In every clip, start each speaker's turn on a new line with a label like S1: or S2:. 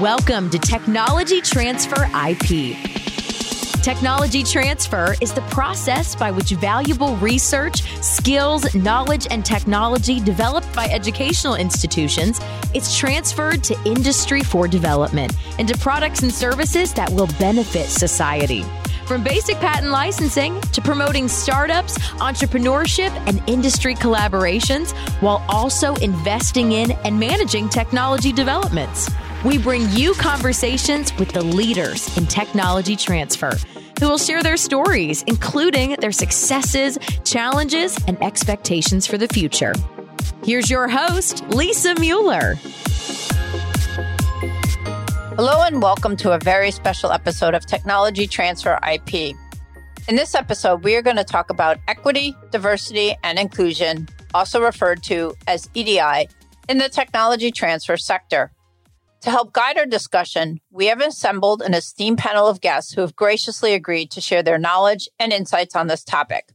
S1: Welcome to Technology Transfer IP. Technology transfer is the process by which valuable research, skills, knowledge, and technology developed by educational institutions is transferred to industry for development into products and services that will benefit society. From basic patent licensing to promoting startups, entrepreneurship, and industry collaborations, while also investing in and managing technology developments. We bring you conversations with the leaders in technology transfer who will share their stories, including their successes, challenges, and expectations for the future. Here's your host, Lisa Mueller.
S2: Hello, and welcome to a very special episode of Technology Transfer IP. In this episode, we are going to talk about equity, diversity, and inclusion, also referred to as EDI, in the technology transfer sector. To help guide our discussion, we have assembled an esteemed panel of guests who have graciously agreed to share their knowledge and insights on this topic.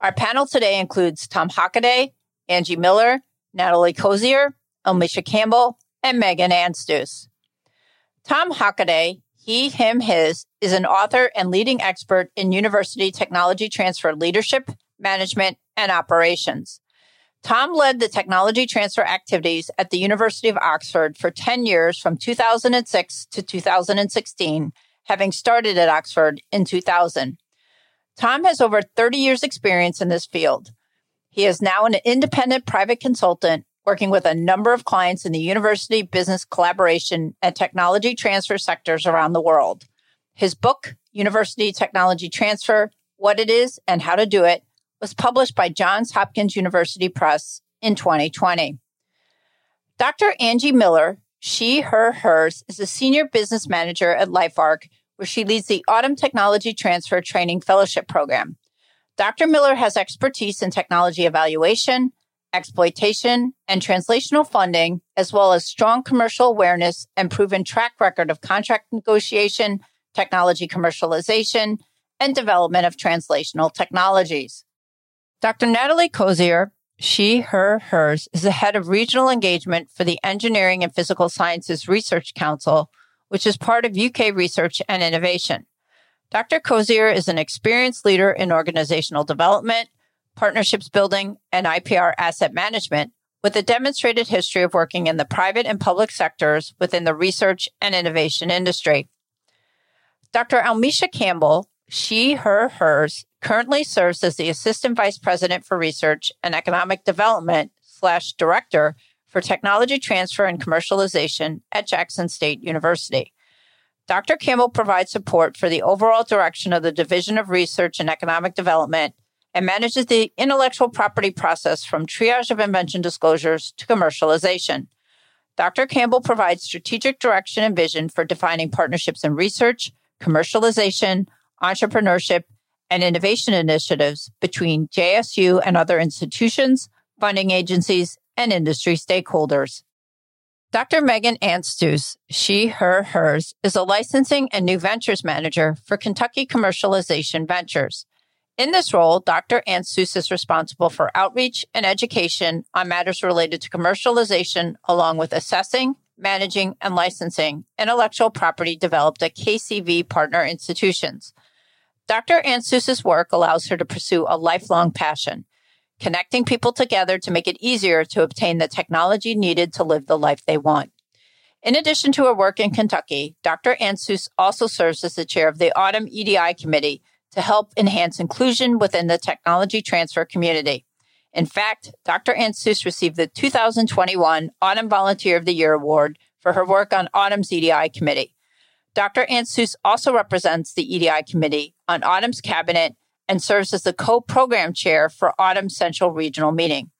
S2: Our panel today includes Tom Hockaday, Angie Miller, Natalie Cozier, Almesha Campbell, and Megan Aanstoos. Tom Hockaday, he, him, his, is an author and leading expert in university technology transfer leadership, management, and operations. Tom led the technology transfer activities at the University of Oxford for 10 years from 2006 to 2016, having started at Oxford in 2000. Tom has over 30 years experience in this field. He is now an independent private consultant working with a number of clients in the university, business collaboration, and technology transfer sectors around the world. His book, University Technology Transfer What It Is and How to Do It, was published by Johns Hopkins University Press in 2020. Dr. Angie Miller, she, her, hers, is a senior business manager at LifeArc, where she leads the AUTM Technology Transfer Training Fellowship Program. Dr. Miller has expertise in technology evaluation, exploitation, and translational funding, as well as strong commercial awareness and proven track record of contract negotiation, technology commercialization, and development of translational technologies. Dr. Natalie Cozier, she, her, hers, is the head of regional engagement for the Engineering and Physical Sciences Research Council, which is part of UK Research and Innovation. Dr. Cozier is an experienced leader in organizational development, partnerships building, and IPR asset management with a demonstrated history of working in the private and public sectors within the research and innovation industry. Dr. Almesha Campbell, she, her, hers, currently serves as the Assistant Vice President for Research and Economic Development slash Director for Technology Transfer and Commercialization at Jackson State University. Dr. Campbell provides support for the overall direction of the Division of Research and Economic Development and manages the intellectual property process from triage of invention disclosures to commercialization. Dr. Campbell provides strategic direction and vision for defining partnerships in research, commercialization, entrepreneurship, and innovation initiatives between JSU and other institutions, funding agencies, and industry stakeholders. Dr. Megan Aanstoos, she, her, hers, is a licensing and new ventures manager for Kentucky Commercialization Ventures. In this role, Dr. Aanstoos is responsible for outreach and education on matters related to commercialization, along with assessing, managing, and licensing intellectual property developed at KCV partner institutions. Dr. Aanstoos's work allows her to pursue a lifelong passion, connecting people together to make it easier to obtain the technology needed to live the life they want. In addition to her work in Kentucky, Dr. Aanstoos also serves as the chair of the AUTM EDI Committee to help enhance inclusion within the technology transfer community. In fact, Dr. Aanstoos received the 2021 AUTM Volunteer of the Year Award for her work on AUTM's EDI committee. Dr. Aanstoos also represents the EDI committee on AUTM's cabinet and serves as the co-program chair for AUTM's Central Regional Meeting.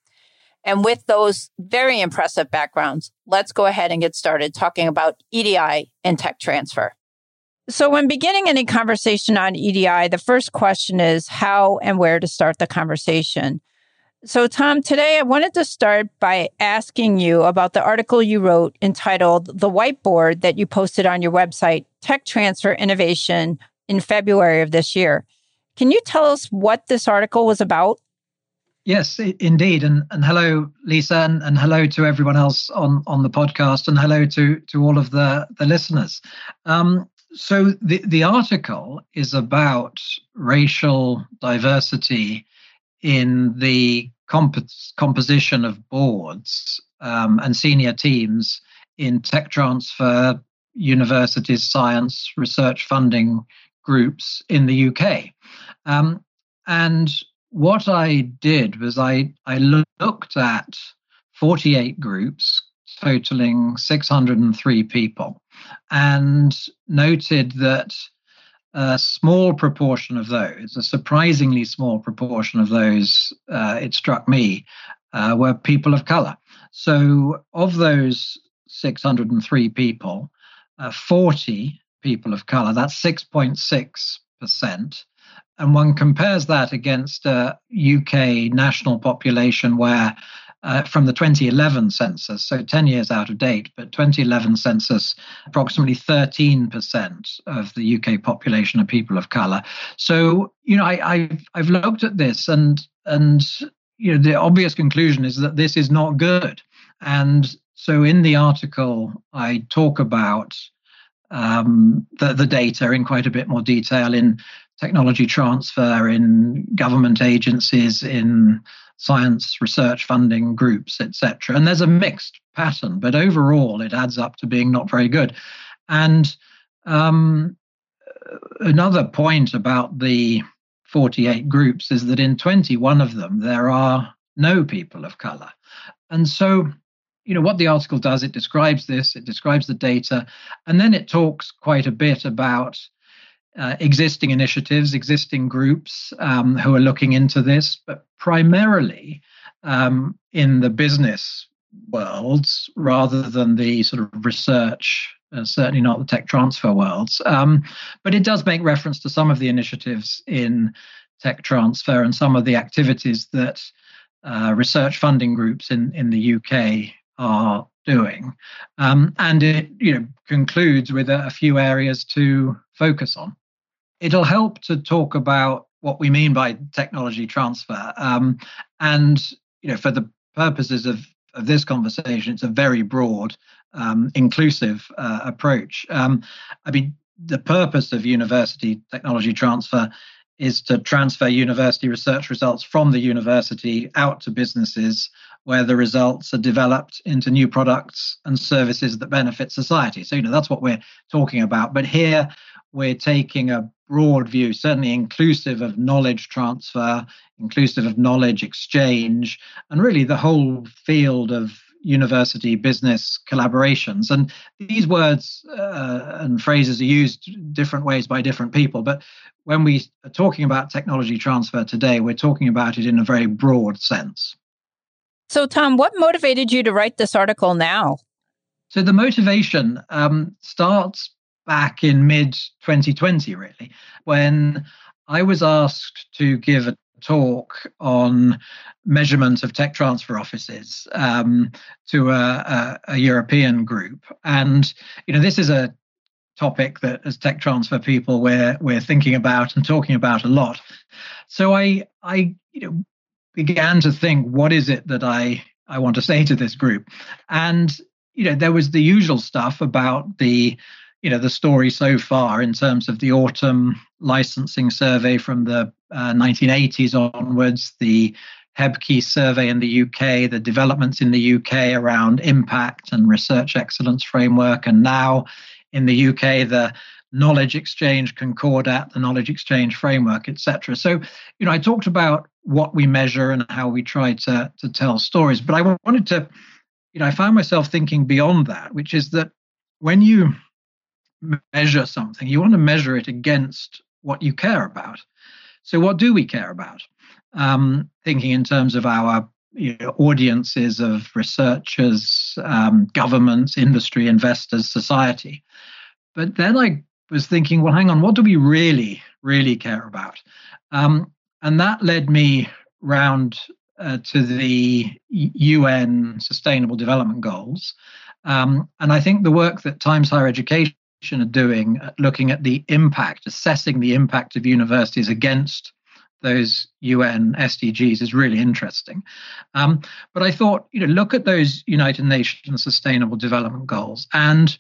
S2: And with those very impressive backgrounds, let's go ahead and get started talking about EDI and tech transfer. So, when beginning any conversation on EDI, the first question is how and where to start the conversation. So, Tom, today I wanted to start by asking you about the article you wrote entitled The Whiteboard that you posted on your website, Tech Transfer Innovation, in February of this year. Can you tell us what this article was about?
S3: Yes, indeed, and and hello, Lisa, and, and hello to everyone else on on the podcast, and hello to to all of the the listeners. Um, so the the article is about racial diversity in the comp- composition of boards um, and senior teams in tech transfer universities, science research funding groups in the UK. Um, and what I did was I, I looked at 48 groups totaling 603 people and noted that a small proportion of those, a surprisingly small proportion of those, uh, it struck me, uh, were people of color. So, of those 603 people, uh, 40 people of color, that's 6.6%. And one compares that against a UK national population where, uh, from the 2011 census, so 10 years out of date, but 2011 census, approximately 13% of the UK population are people of color. So, you know, I, I've, I've looked at this and, and, you know, the obvious conclusion is that this is not good. And so in the article, I talk about um, the, the data in quite a bit more detail in technology transfer in government agencies, in science research funding groups, etc. And there's a mixed pattern, but overall it adds up to being not very good. And um, another point about the 48 groups is that in 21 of them there are no people of color. And so you know what the article does it describes this it describes the data and then it talks quite a bit about uh, existing initiatives existing groups um, who are looking into this but primarily um, in the business worlds rather than the sort of research uh, certainly not the tech transfer worlds um, but it does make reference to some of the initiatives in tech transfer and some of the activities that uh, research funding groups in, in the UK are doing. Um, and it you know concludes with a, a few areas to focus on. It'll help to talk about what we mean by technology transfer. Um, and you know, for the purposes of, of this conversation, it's a very broad, um, inclusive uh, approach. Um, I mean, the purpose of university technology transfer is to transfer university research results from the university out to businesses where the results are developed into new products and services that benefit society. So, you know, that's what we're talking about. But here we're taking a broad view, certainly inclusive of knowledge transfer, inclusive of knowledge exchange, and really the whole field of university business collaborations. And these words uh, and phrases are used different ways by different people. But when we are talking about technology transfer today, we're talking about it in a very broad sense.
S2: So, Tom, what motivated you to write this article now?
S3: So, the motivation um, starts back in mid 2020, really, when I was asked to give a talk on measurement of tech transfer offices um, to a, a, a, European group. And, you know, this is a topic that as tech transfer people we're we're thinking about and talking about a lot. So I I you know began to think, what is it that I I want to say to this group? And you know, there was the usual stuff about the you know the story so far in terms of the AUTM licensing survey from the uh, 1980s onwards, the HE-BCI survey in the UK, the developments in the UK around impact and research excellence framework, and now in the UK the knowledge exchange concordat, the knowledge exchange framework, etc. So, you know, I talked about what we measure and how we try to, to tell stories. But I wanted to, you know, I found myself thinking beyond that, which is that when you measure something, you want to measure it against what you care about. So, what do we care about? Um, thinking in terms of our you know, audiences of researchers, um, governments, industry, investors, society. But then I was thinking, well, hang on, what do we really, really care about? Um, and that led me round uh, to the UN Sustainable Development Goals. Um, and I think the work that Times Higher Education are doing, uh, looking at the impact, assessing the impact of universities against those UN SDGs is really interesting. Um, but I thought, you know, look at those United Nations Sustainable Development Goals, and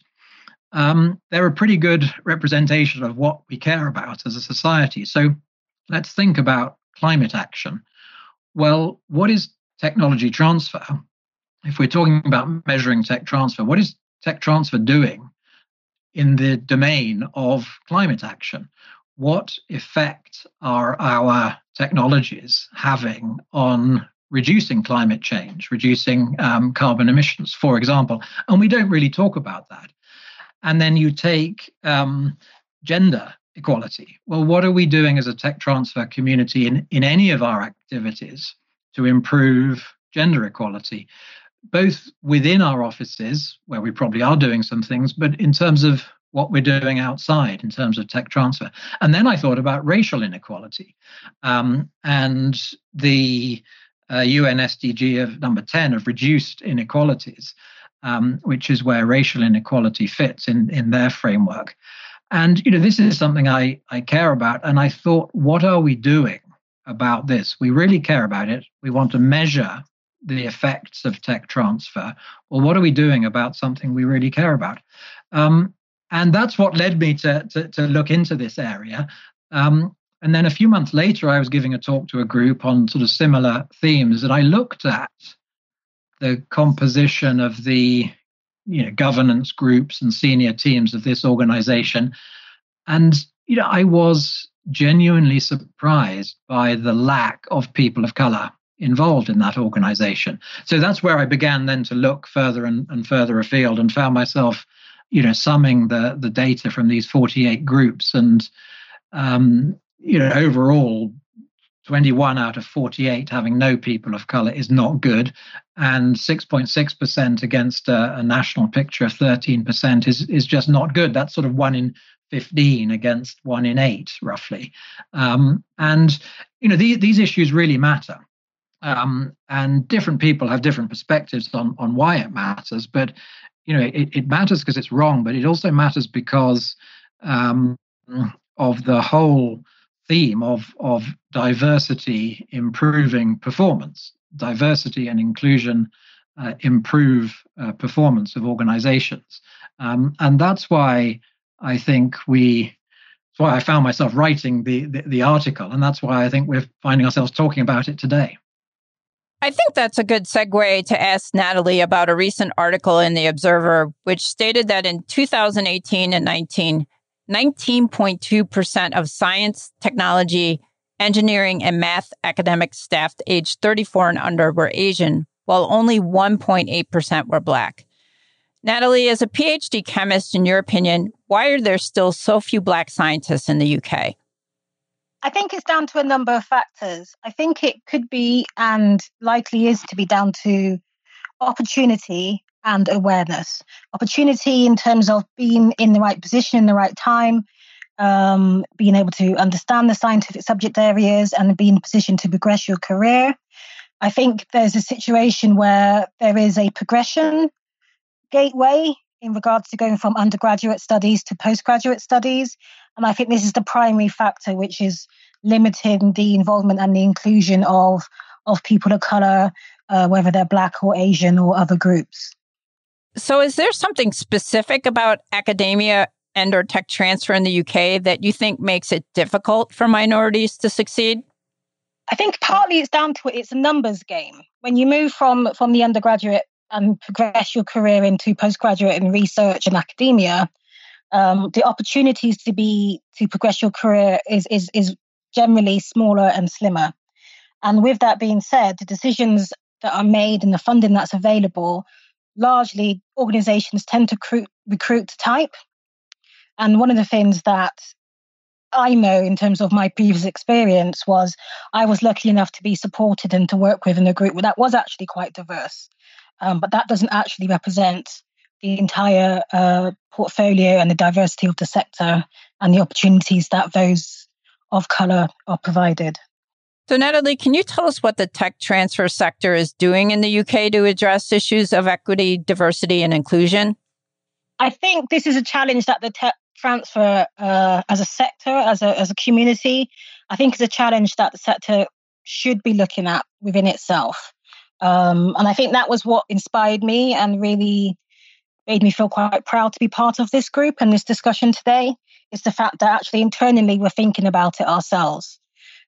S3: um, they're a pretty good representation of what we care about as a society. So let's think about climate action. Well, what is technology transfer? If we're talking about measuring tech transfer, what is tech transfer doing in the domain of climate action? what effect are our technologies having on reducing climate change, reducing um, carbon emissions, for example? And we don't really talk about that. And then you take um, gender equality. Well, what are we doing as a tech transfer community in, in any of our activities to improve gender equality? Both within our offices, where we probably are doing some things, but in terms of what we're doing outside in terms of tech transfer. And then I thought about racial inequality um, and the uh, UN SDG of number 10 of reduced inequalities, um, which is where racial inequality fits in, in their framework. And you know, this is something I, I care about. And I thought, what are we doing about this? We really care about it. We want to measure the effects of tech transfer. Well, what are we doing about something we really care about? Um, and that's what led me to, to, to look into this area. Um, and then a few months later, I was giving a talk to a group on sort of similar themes, and I looked at the composition of the you know governance groups and senior teams of this organization, and you know I was genuinely surprised by the lack of people of color involved in that organization. So that's where I began then to look further and, and further afield and found myself you know, summing the the data from these 48 groups, and um, you know, overall, 21 out of 48 having no people of color is not good, and 6.6% against a, a national picture of 13% is is just not good. That's sort of one in 15 against one in eight, roughly. Um, and you know, these these issues really matter. Um, and different people have different perspectives on on why it matters. But you know, it, it matters because it's wrong, but it also matters because um, of the whole theme of of diversity improving performance, diversity and inclusion uh, improve uh, performance of organizations, um, and that's why I think we. That's why I found myself writing the, the the article, and that's why I think we're finding ourselves talking about it today.
S2: I think that's a good segue to ask Natalie about a recent article in The Observer, which stated that in 2018 and 19, 19.2% of science, technology, engineering, and math academic staff aged 34 and under were Asian, while only 1.8% were Black. Natalie, as a PhD chemist, in your opinion, why are there still so few Black scientists in the UK?
S4: I think it's down to a number of factors. I think it could be and likely is to be down to opportunity and awareness. Opportunity in terms of being in the right position in the right time, um, being able to understand the scientific subject areas and be in a position to progress your career. I think there's a situation where there is a progression gateway in regards to going from undergraduate studies to postgraduate studies. And I think this is the primary factor which is limiting the involvement and the inclusion of of people of color, uh, whether they're black or Asian or other groups.
S2: So, is there something specific about academia and or tech transfer in the UK that you think makes it difficult for minorities to succeed?
S4: I think partly it's down to it's a numbers game. When you move from from the undergraduate and progress your career into postgraduate and research and academia, um, the opportunities to be to progress your career is is is generally smaller and slimmer. And with that being said, the decisions that are made and the funding that's available, largely organizations tend to recruit, recruit type. And one of the things that I know in terms of my previous experience was I was lucky enough to be supported and to work with in a group that was actually quite diverse. Um, but that doesn't actually represent the entire uh, portfolio and the diversity of the sector and the opportunities that those of color are provided.
S2: So, Natalie, can you tell us what the tech transfer sector is doing in the UK to address issues of equity, diversity, and inclusion?
S4: I think this is a challenge that the tech transfer uh, as a sector, as a, as a community, I think is a challenge that the sector should be looking at within itself. Um, and I think that was what inspired me and really made me feel quite proud to be part of this group and this discussion today. Is the fact that actually internally we're thinking about it ourselves.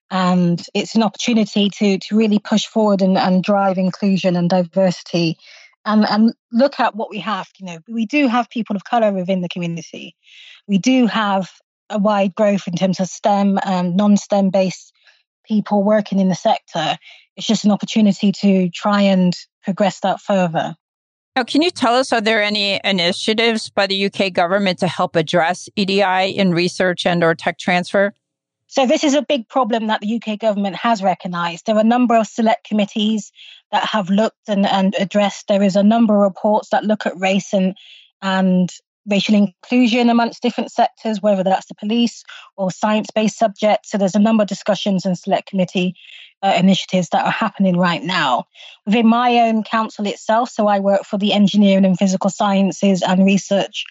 S4: And it's an opportunity to, to really push forward and, and drive inclusion and diversity and, and look at what we have. You know, we do have people of color within the community. We do have a wide growth in terms of STEM and non-STEM based people working in the sector. It's just an opportunity to try and progress that further.
S2: Now, can you tell us, are there any initiatives by the UK government to help address EDI in research and or tech transfer?
S4: So this is a big problem that the UK government has recognised. There are a number of select committees that have looked and, and addressed. There is a number of reports that look at race and and racial inclusion amongst different sectors, whether that's the police or science-based subjects. So there's a number of discussions and select committee uh, initiatives that are happening right now. Within my own council itself, so I work for the Engineering and Physical Sciences and Research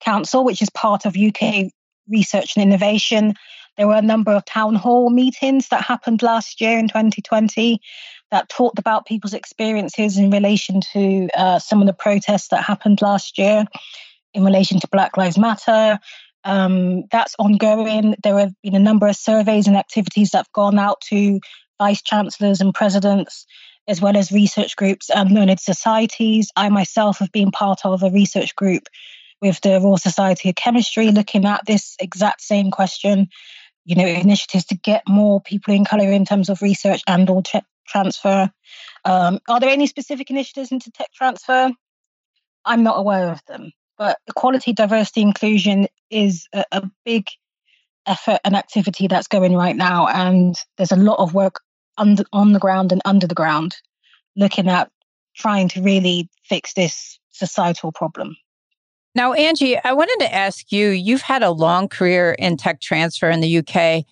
S4: Council, which is part of UK Research and Innovation. There were a number of town hall meetings that happened last year in 2020 that talked about people's experiences in relation to uh, some of the protests that happened last year in relation to Black Lives Matter. Um, that's ongoing. There have been a number of surveys and activities that have gone out to vice chancellors and presidents, as well as research groups and learned societies. I myself have been part of a research group with the Royal Society of Chemistry looking at this exact same question. You know, initiatives to get more people in colour in terms of research and or tech transfer. Um, are there any specific initiatives into tech transfer? I'm not aware of them but equality, diversity, inclusion is a, a big effort and activity that's going right now. And there's a lot of work under, on the ground and under the ground looking at trying to really fix this societal problem.
S2: Now, Angie, I wanted to ask you you've had a long career in tech transfer in the UK.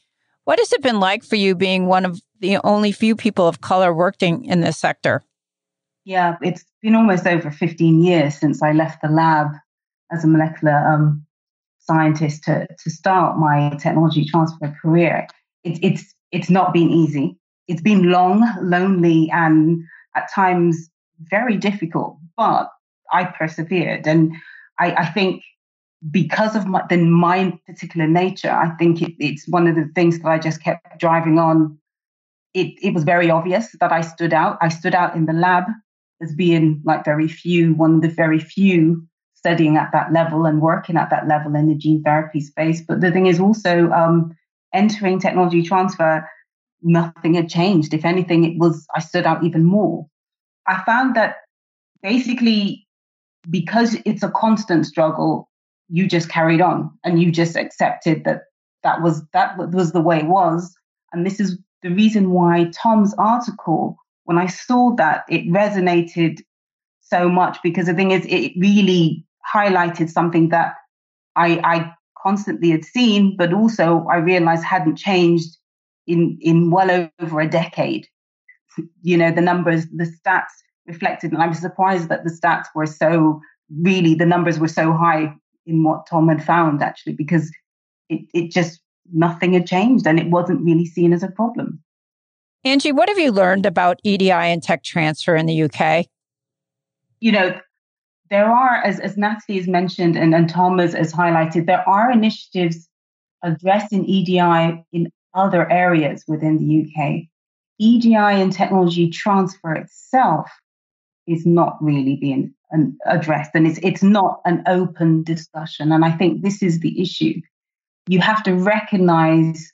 S2: What has it been like for you being one of the only few people of color working in this sector?
S5: Yeah, it's been almost over 15 years since I left the lab as a molecular um, scientist to, to start my technology transfer career. It, it's it's not been easy. It's been long, lonely, and at times very difficult. But I persevered, and I, I think because of my, the, my particular nature, I think it, it's one of the things that I just kept driving on. It, it was very obvious that I stood out. I stood out in the lab as being like very few, one of the very few studying at that level and working at that level in the gene therapy space. But the thing is also um, entering technology transfer, nothing had changed. If anything, it was, I stood out even more. I found that basically because it's a constant struggle, you just carried on and you just accepted that that was that was the way it was. And this is the reason why Tom's article, when I saw that, it resonated so much because the thing is, it really highlighted something that I, I constantly had seen, but also I realized hadn't changed in, in well over a decade. You know, the numbers, the stats reflected, and I was surprised that the stats were so really, the numbers were so high in what Tom had found actually, because it, it just, nothing had changed and it wasn't really seen as a problem.
S2: Angie, what have you learned about EDI and tech transfer in the UK?
S5: You know, there are, as, as Natalie has mentioned and, and Tom has, has highlighted, there are initiatives addressing EDI in other areas within the UK. EDI and technology transfer itself is not really being um, addressed and it's, it's not an open discussion. And I think this is the issue. You have to recognize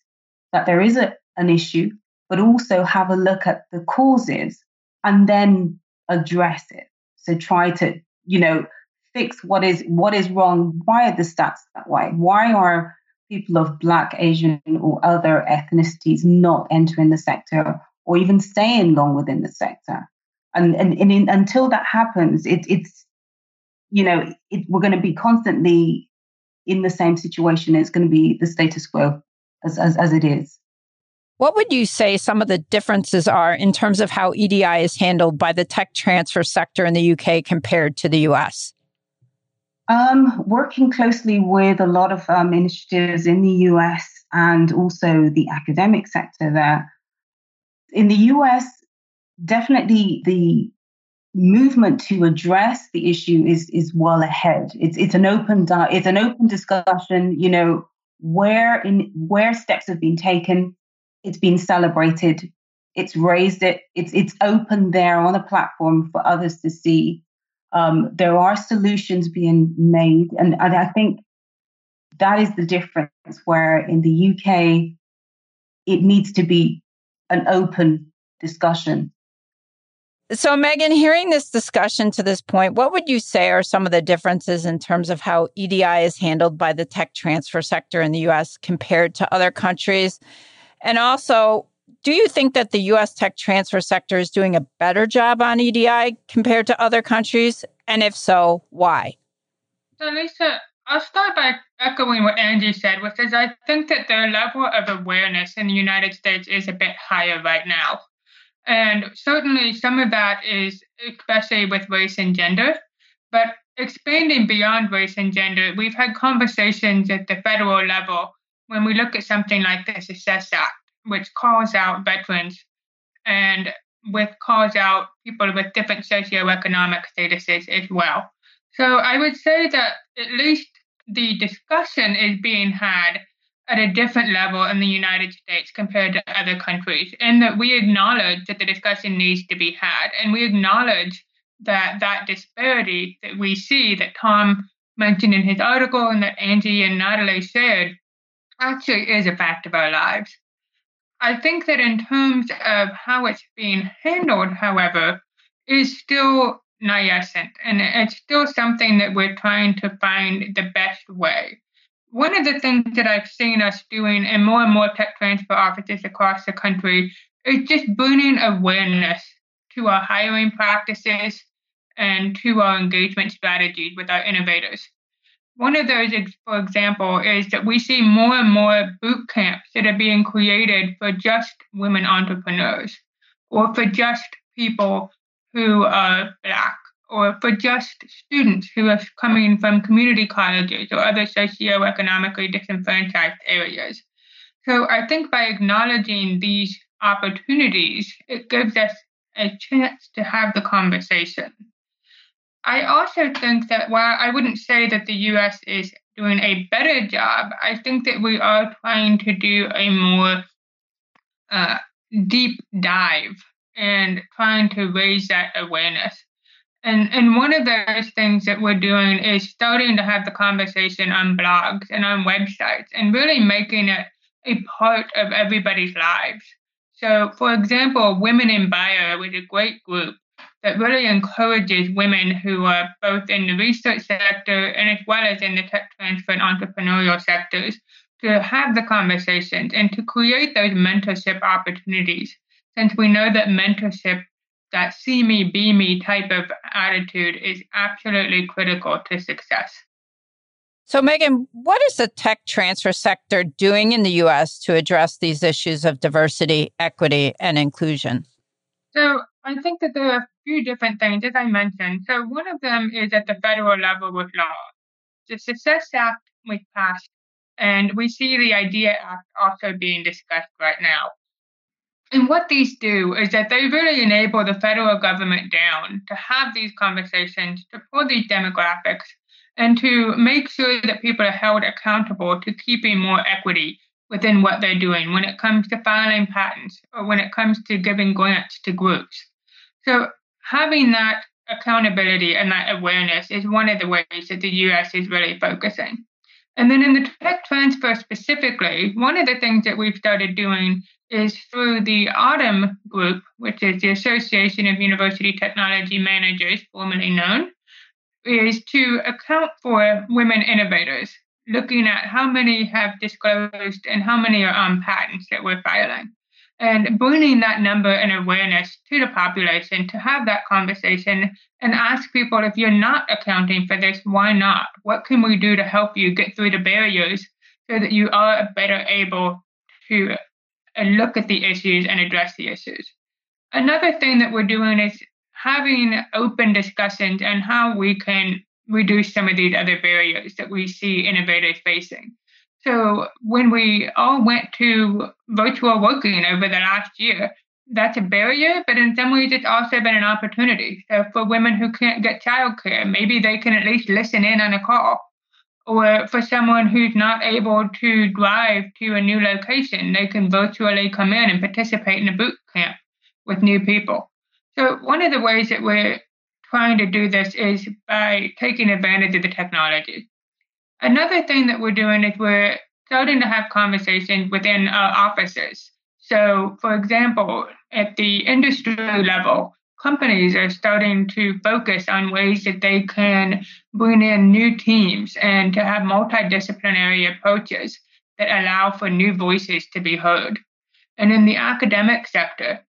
S5: that there is a, an issue, but also have a look at the causes and then address it. So try to you know, fix what is what is wrong. Why are the stats that way? Why are people of Black, Asian, or other ethnicities not entering the sector or even staying long within the sector? And and, and in, until that happens, it, it's you know it, we're going to be constantly in the same situation. It's going to be the status quo as, as, as it is.
S2: What would you say some of the differences are in terms of how EDI is handled by the tech transfer sector in the UK compared to the US?
S5: Um, working closely with a lot of um, initiatives in the US and also the academic sector there. In the US, definitely the movement to address the issue is is well ahead. It's it's an open di- it's an open discussion. You know where in where steps have been taken, it's been celebrated, it's raised it, it's it's open there on a platform for others to see. Um, there are solutions being made, and, and I think that is the difference. Where in the UK, it needs to be an open discussion
S2: so, Megan, hearing this discussion to this point, what would you say are some of the differences in terms of how EDI is handled by the tech transfer sector in the US compared to other countries? And also, do you think that the US tech transfer sector is doing a better job on EDI compared to other countries? And if so, why?
S6: So, Lisa, I'll start by echoing what Angie said, which is I think that the level of awareness in the United States is a bit higher right now. And certainly some of that is especially with race and gender. But expanding beyond race and gender, we've had conversations at the federal level when we look at something like the Success Act, which calls out veterans and with calls out people with different socioeconomic statuses as well. So I would say that at least the discussion is being had at a different level in the United States compared to other countries, and that we acknowledge that the discussion needs to be had, and we acknowledge that that disparity that we see that Tom mentioned in his article and that Angie and Natalie said actually is a fact of our lives. I think that in terms of how it's being handled, however, is still nascent, and it's still something that we're trying to find the best way one of the things that I've seen us doing in more and more tech transfer offices across the country is just bringing awareness to our hiring practices and to our engagement strategies with our innovators. One of those, for example, is that we see more and more boot camps that are being created for just women entrepreneurs or for just people who are Black or for just students who are coming from community colleges or other socioeconomically disenfranchised areas. So I think by acknowledging these opportunities, it gives us a chance to have the conversation. I also think that while I wouldn't say that the US is doing a better job, I think that we are trying to do a more uh, deep dive and trying to raise that awareness. And and one of those things that we're doing is starting to have the conversation on blogs and on websites and really making it a part of everybody's lives. So, for example, Women in Bio is a great group that really encourages women who are both in the research sector and as well as in the tech transfer and entrepreneurial sectors to have the conversations and to create those mentorship opportunities. Since we know that mentorship that see me, be me type of attitude is absolutely critical to success.
S2: So, Megan, what is the tech transfer sector doing in the US to address these issues of diversity, equity, and inclusion?
S6: So, I think that there are few different things, as I mentioned. So, one of them is at the federal level with law. The Success Act was passed, and we see the IDEA Act also being discussed right now. And what these do is that they really enable the federal government down to have these conversations, to pull these demographics, and to make sure that people are held accountable to keeping more equity within what they're doing when it comes to filing patents or when it comes to giving grants to groups. So having that accountability and that awareness is one of the ways that the US is really focusing. And then in the tech transfer specifically, one of the things that we've started doing is through the AUTM group, which is the Association of University Technology Managers, formerly known, is to account for women innovators, looking at how many have disclosed and how many are on patents that we're filing and bringing that number and awareness to the population to have that conversation and ask people if you're not accounting for this, why not? What can we do to help you get through the barriers so that you are better able to uh, look at the issues and address the issues? Another thing that we're doing is having open discussions and how we can reduce some of these other barriers that we see innovators facing. So when we all went to virtual working over the last year, that's a barrier, but in some ways it's also been an opportunity. So for women who can't get childcare, maybe they can at least listen in on a call. Or for someone who's not able to drive to a new location, they can virtually come in and participate in a boot camp with new people. So one of the ways that we're trying to do this is by taking advantage of the technology. Another thing that we're doing is we're starting to have conversations within our offices so, for example, at the industry level, companies are starting to focus on ways that they can bring in new teams and to have multidisciplinary approaches that allow for new voices to be heard. And in the academic sector,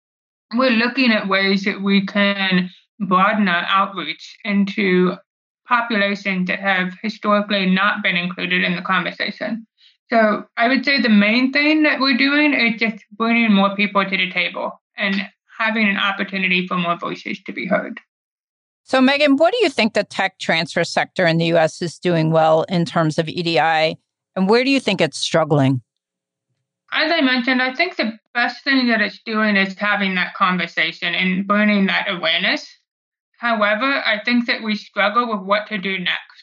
S6: we're looking at ways that we can broaden our outreach into populations that have historically not been included in the conversation. So I would say the main thing that we're doing is just bringing more people to the table and having an opportunity for more voices to be heard.
S2: So, Megan, what do you think the tech transfer sector in the US is doing well in terms of EDI, and where do you think it's struggling?
S6: As I mentioned, I think the best thing that it's doing is having that conversation and bringing that awareness. However, I think that we struggle with what to do next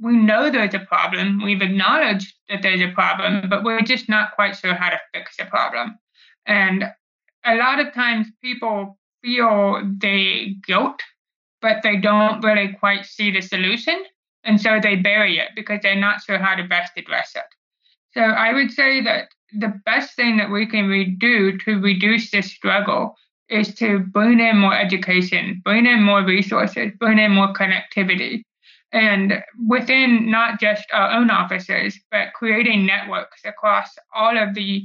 S6: we know there's a problem. We've acknowledged that there's a problem, but we're just not quite sure how to fix the problem. And a lot of times people feel the guilt, but they don't really quite see the solution. And so they bury it because they're not sure how to best address it. So I would say that the best thing that we can do to reduce this struggle is to bring in more education, bring in more resources, bring in more connectivity, and within not just our own offices, but creating networks across all of the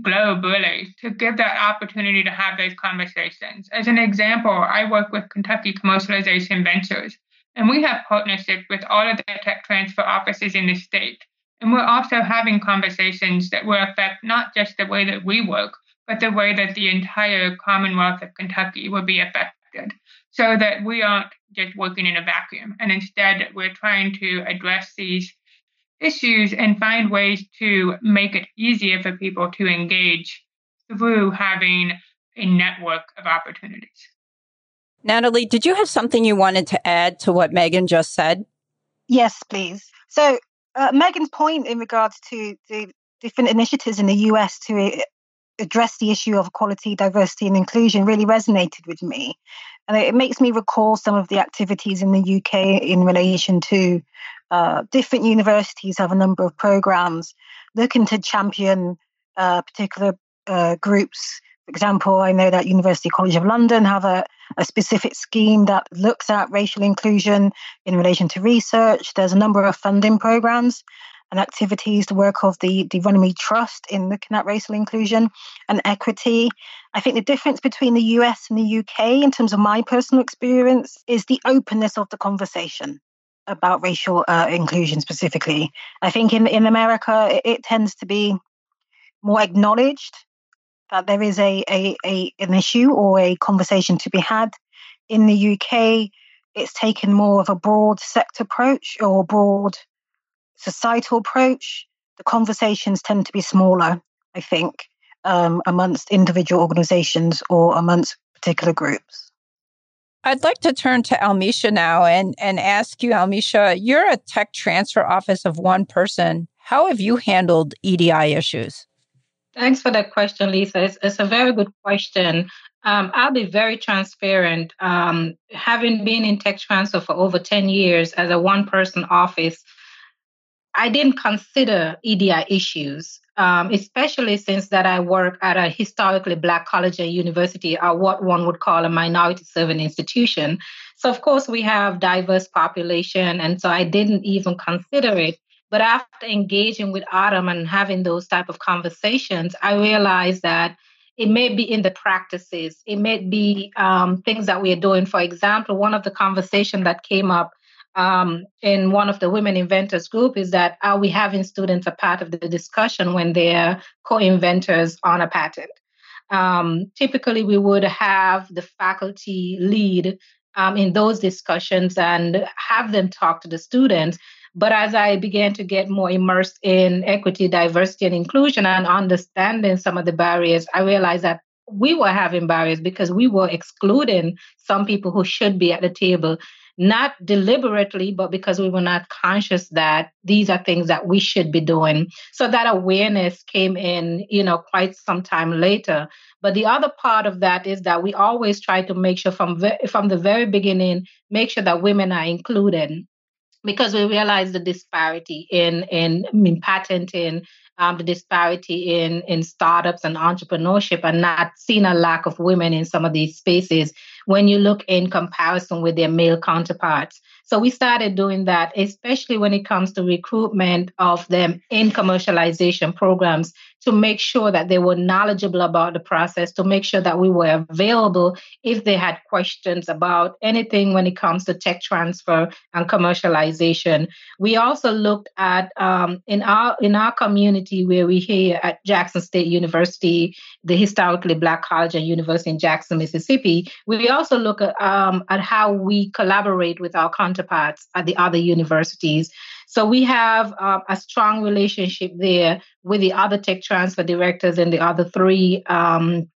S6: globe, really, to give that opportunity to have those conversations. As an example, I work with Kentucky Commercialization Ventures, and we have partnerships with all of the tech transfer offices in the state. And we're also having conversations that will affect not just the way that we work, but the way that the entire Commonwealth of Kentucky will be affected so that we aren't just working in a vacuum. And instead, we're trying to address these issues and find ways to make it easier for people to engage through having a network of opportunities.
S2: Natalie, did you have something you wanted to add to what Megan just said?
S4: Yes, please. So, uh, Megan's point in regards to the different initiatives in the US to address the issue of equality, diversity, and inclusion really resonated with me. And it makes me recall some of the activities in the UK in relation to uh, different universities have a number of programs looking to champion uh, particular uh, groups. For example, I know that University College of London have a, a specific scheme that looks at racial inclusion in relation to research. There's a number of funding programs and activities, the work of the, the Runnymede Trust in looking at racial inclusion and equity. I think the difference between the US and the UK, in terms of my personal experience, is the openness of the conversation about racial uh, inclusion specifically. I think in, in America, it, it tends to be more acknowledged that there is a, a, a an issue or a conversation to be had. In the UK, it's taken more of a broad sector approach or broad societal approach, the conversations tend to be smaller, I think, um, amongst individual organizations or amongst particular groups.
S2: I'd like to turn to Almesha now and, and ask you, Almesha, you're a tech transfer office of one person. How have you handled EDI issues?
S7: Thanks for that question, Lisa. It's, it's a very good question. Um, I'll be very transparent. Um, having been in tech transfer for over 10 years as a one person office, I didn't consider EDI issues, um, especially since that I work at a historically black college and university, or what one would call a minority serving institution. So of course we have diverse population, and so I didn't even consider it. But after engaging with AUTM and having those type of conversations, I realized that it may be in the practices, it may be um, things that we are doing. For example, one of the conversation that came up um, in one of the women inventors group is that are we having students a part of the discussion when they're co-inventors on a patent? Um, typically, we would have the faculty lead um, in those discussions and have them talk to the students. But as I began to get more immersed in equity, diversity, and inclusion and understanding some of the barriers, I realized that we were having barriers because we were excluding some people who should be at the table not deliberately, but because we were not conscious that these are things that we should be doing. So that awareness came in, you know, quite some time later. But the other part of that is that we always try to make sure from ve- from the very beginning, make sure that women are included because we realize the disparity in in, in patenting um, the disparity in in startups and entrepreneurship and not seeing a lack of women in some of these spaces when you look in comparison with their male counterparts. So we started doing that, especially when it comes to recruitment of them in commercialization programs to make sure that they were knowledgeable about the process, to make sure that we were available if they had questions about anything when it comes to tech transfer and commercialization. We also looked at um, in our in our community where we here at Jackson State University, the historically Black College and University in Jackson, Mississippi. We also look at um, at how we collaborate with our counterparts at the other universities. So we have uh, a strong relationship there with the other tech transfer directors and the other three um,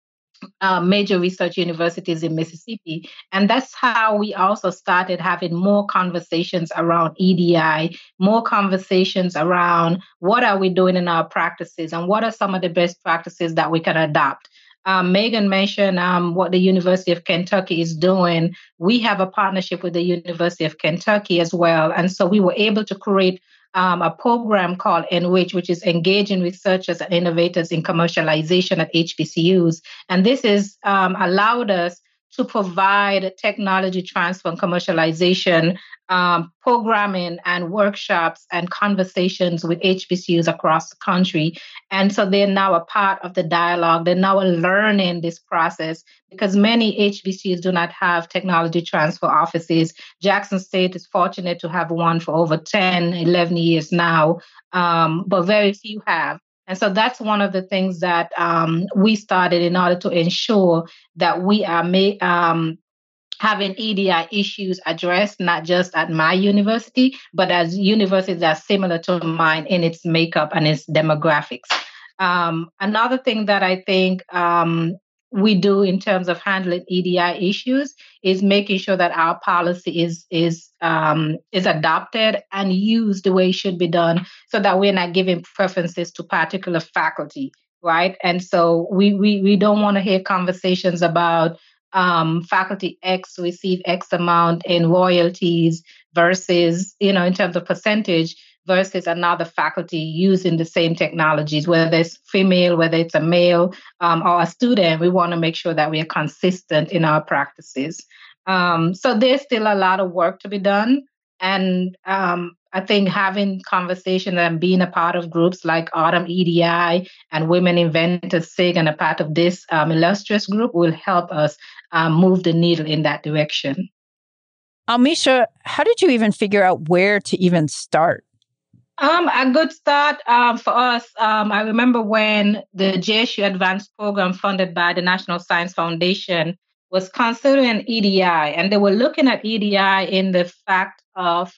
S7: uh, major research universities in Mississippi. And that's how we also started having more conversations around EDI, more conversations around what are we doing in our practices and what are some of the best practices that we can adopt. Um, Megan mentioned um, what the University of Kentucky is doing. We have a partnership with the University of Kentucky as well. And so we were able to create um, a program called Enrich, which is engaging researchers and innovators in commercialization at HBCUs. And this has um, allowed us to provide technology transfer and commercialization um, programming and workshops and conversations with HBCUs across the country. And so they're now a part of the dialogue. They're now learning this process because many HBCUs do not have technology transfer offices. Jackson State is fortunate to have one for over 10, 11 years now, um, but very few have. And so that's one of the things that um, we started in order to ensure that we are ma- um, having EDI issues addressed, not just at my university, but as universities that are similar to mine in its makeup and its demographics. Um, another thing that I think um, we do in terms of handling EDI issues is making sure that our policy is is um, is adopted and used the way it should be done, so that we're not giving preferences to particular faculty, right? And so we we we don't want to hear conversations about um, faculty X receive X amount in royalties versus you know in terms of percentage versus another faculty using the same technologies, whether it's female, whether it's a male um, or a student, we want to make sure that we are consistent in our practices. Um, so there's still a lot of work to be done. And um, I think having conversation and being a part of groups like AUTM EDI and Women Inventors SIG and a part of this um, illustrious group will help us um, move the needle in that direction.
S2: Almesha, how did you even figure out where to even start?
S7: Um, a good start um, for us. Um, I remember when the JSU ADVANCE Program, funded by the National Science Foundation, was considering EDI, and they were looking at EDI in the fact of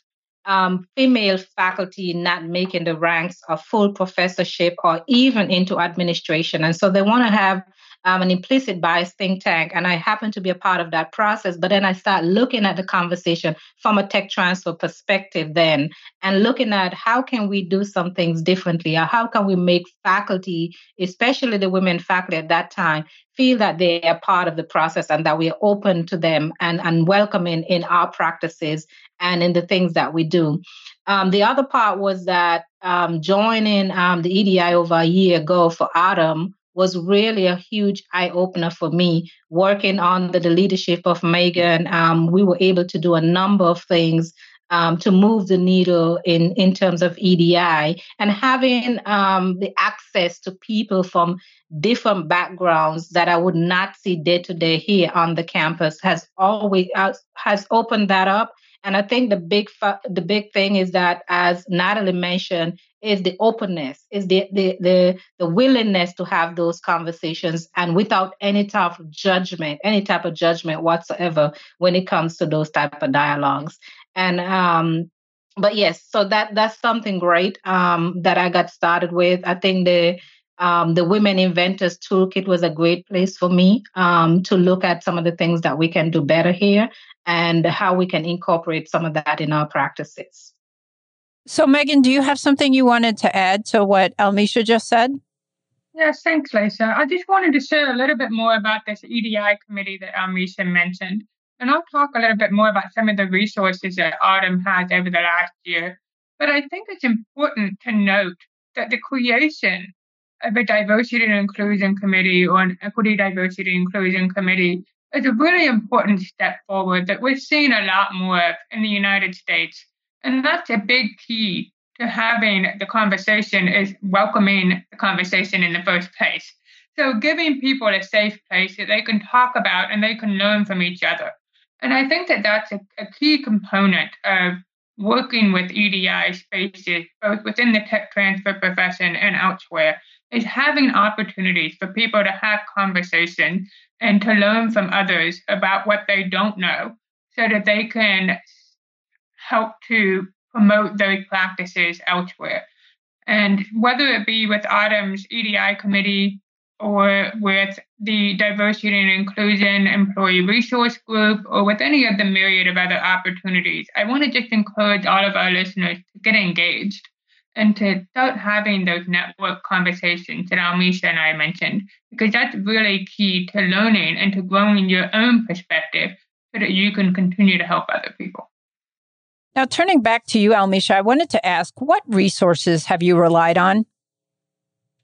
S7: um, female faculty not making the ranks of full professorship or even into administration, and so they want to have um, an implicit bias think tank, and I happen to be a part of that process. But then I start looking at the conversation from a tech transfer perspective, then, and looking at how can we do some things differently, or how can we make faculty, especially the women faculty at that time, feel that they are part of the process and that we are open to them and, and welcoming in our practices and in the things that we do. Um, the other part was that um, joining um, the EDI over a year ago for AUTM was really a huge eye opener for me. Working under the leadership of Megan, um, we were able to do a number of things um, to move the needle in, in terms of EDI and having um, the access to people from different backgrounds that I would not see day to day here on the campus has always uh, has opened that up And I think the big the big thing is that, as Natalie mentioned, is the openness, is the, the the the willingness to have those conversations and without any type of judgment, any type of judgment whatsoever when it comes to those type of dialogues. And um, but yes, so that that's something great um, that I got started with. I think the um, the Women Inventors Toolkit was a great place for me um, to look at some of the things that we can do better here and how we can incorporate some of that in our practices.
S2: So, Megan, do you have something you wanted to add to what Almesha just said?
S6: Yes, thanks, Lisa. I just wanted to share a little bit more about this EDI committee that Almesha mentioned. And I'll talk a little bit more about some of the resources that AUTM has over the last year. But I think it's important to note that the creation of a diversity and inclusion committee or an equity, diversity, inclusion committee is a really important step forward that we're seeing a lot more of in the United States. And that's a big key to having the conversation is welcoming the conversation in the first place. So giving people a safe place that they can talk about and they can learn from each other. And I think that that's a, a key component of working with EDI spaces, both within the tech transfer profession and elsewhere, is having opportunities for people to have conversation and to learn from others about what they don't know so that they can help to promote those practices elsewhere. And whether it be with AUTM's EDI committee or with the diversity and inclusion employee resource group or with any of the myriad of other opportunities, I want to just encourage all of our listeners to get engaged and to start having those network conversations that Almesha and I mentioned, because that's really key to learning and to growing your own perspective so that you can continue to help other people.
S2: Now, turning back to you, Almesha, I wanted to ask what resources have you relied on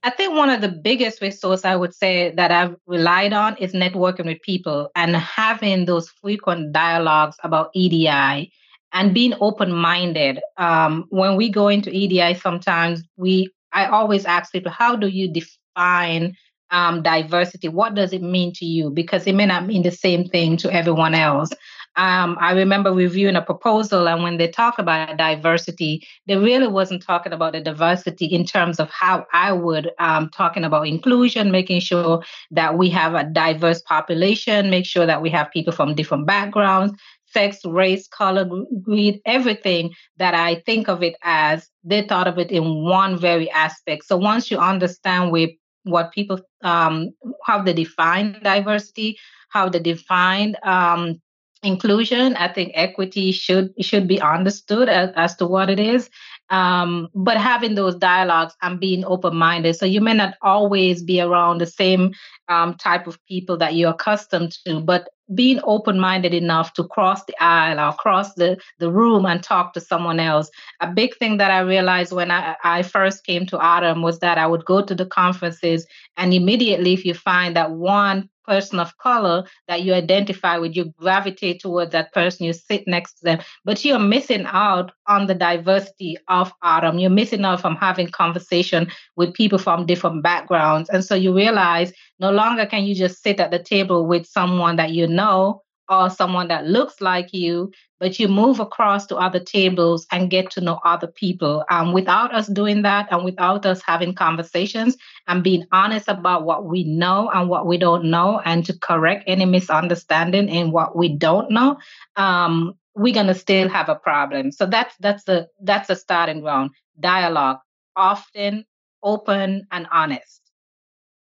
S7: I think one of the biggest resources I would say that I've relied on is networking with people and having those frequent dialogues about EDI and being open-minded. Um, when we go into EDI, sometimes we I always ask people, how do you define um, diversity? What does it mean to you? Because it may not mean the same thing to everyone else. Um, I remember reviewing a proposal, and when they talk about diversity, they really wasn't talking about the diversity in terms of how I would um, talking about inclusion, making sure that we have a diverse population, make sure that we have people from different backgrounds, sex, race, color, greed, everything that I think of it as, they thought of it in one very aspect. So once you understand with what people um, how they define diversity, how they define um, inclusion. I think equity should should be understood as, as to what it is. Um, but having those dialogues and being open minded. So you may not always be around the same um, type of people that you're accustomed to, but being open minded enough to cross the aisle or cross the, the room and talk to someone else. A big thing that I realized when I, I first came to AUTM was that I would go to the conferences, and immediately, if you find that one person of color that you identify with, you gravitate towards that person, you sit next to them. But you're missing out on the diversity of AUTM. You're missing out from having conversation with people from different backgrounds. And so you realize no longer can you just sit at the table with someone that you know or someone that looks like you, but you move across to other tables and get to know other people. Um, without us doing that and without us having conversations and being honest about what we know and what we don't know and to correct any misunderstanding in what we don't know, um, we're gonna still have a problem. So that's that's the that's a starting ground. Dialogue, often open and honest.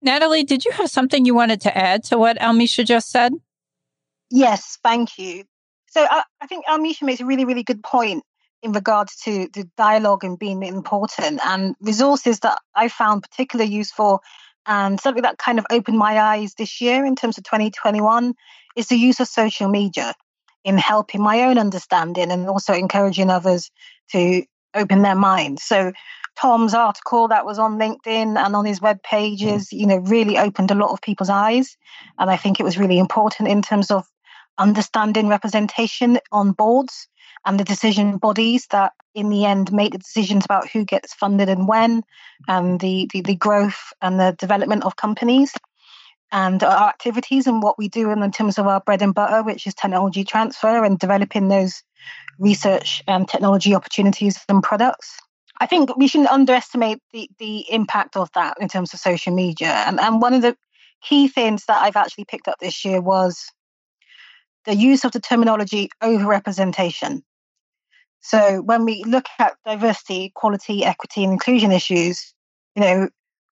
S2: Natalie, did you have something you wanted to add to what Almesha just said?
S4: Yes, thank you. So I, I think Almesha makes a really, really good point in regards to the dialogue and being important and resources that I found particularly useful and something that kind of opened my eyes this year in terms of 2021 is the use of social media in helping my own understanding and also encouraging others to open their minds. So Tom's article that was on LinkedIn and on his web pages, mm. you know, really opened a lot of people's eyes. And I think it was really important in terms of understanding representation on boards and the decision bodies that in the end make the decisions about who gets funded and when and the, the, the growth and the development of companies and our activities and what we do in terms of our bread and butter which is technology transfer and developing those research and technology opportunities and products. I think we shouldn't underestimate the, the impact of that in terms of social media. And, and one of the key things that I've actually picked up this year was the use of the terminology overrepresentation. So when we look at diversity, equality, equity, and inclusion issues, you know,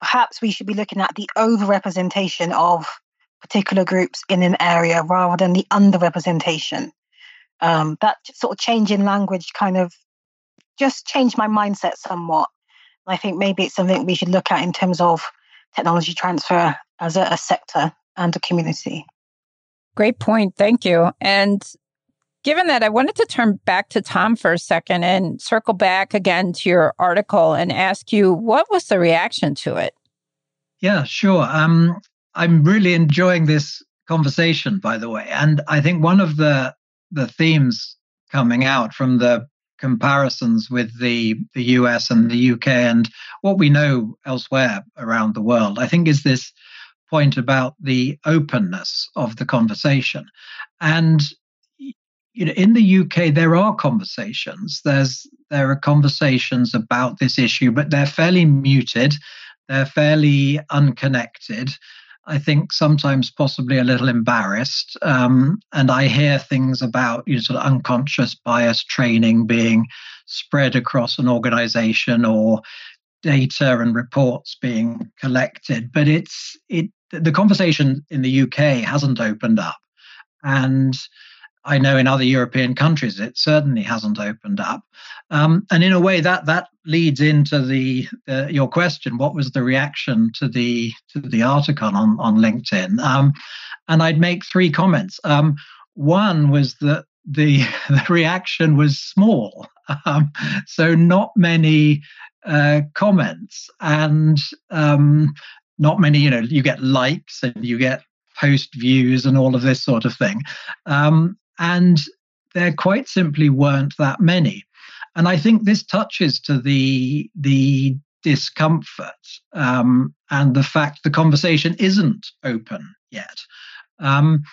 S4: perhaps we should be looking at the overrepresentation of particular groups in an area rather than the underrepresentation. Um, that sort of change in language kind of just changed my mindset somewhat. I think maybe it's something we should look at in terms of technology transfer as a, a sector and a community.
S2: Great point. Thank you. And given that, I wanted to turn back to Tom for a second and circle back again to your article and ask you what was the reaction to it?
S3: Yeah, sure. Um, I'm really enjoying this conversation, by the way, and I think one of the the themes coming out from the comparisons with the the US and the UK and what we know elsewhere around the world, I think is this point about the openness of the conversation. And you know, in the UK, there are conversations. There's there are conversations about this issue, but they're fairly muted. They're fairly unconnected. I think sometimes possibly a little embarrassed. Um, and I hear things about you know, sort of unconscious bias training being spread across an organization or data and reports being collected. But it's it the conversation in the UK hasn't opened up. And I know in other European countries it certainly hasn't opened up. Um, and in a way that that leads into the, the, your question: What was the reaction to the to the article on on LinkedIn? Um, and I'd make three comments. Um, one was that the the reaction was small, um, so not many uh, comments, and um, not many. You know, you get likes and you get post views and all of this sort of thing. Um, and there quite simply weren't that many. And I think this touches to the the discomfort um, and the fact the conversation isn't open yet. Um,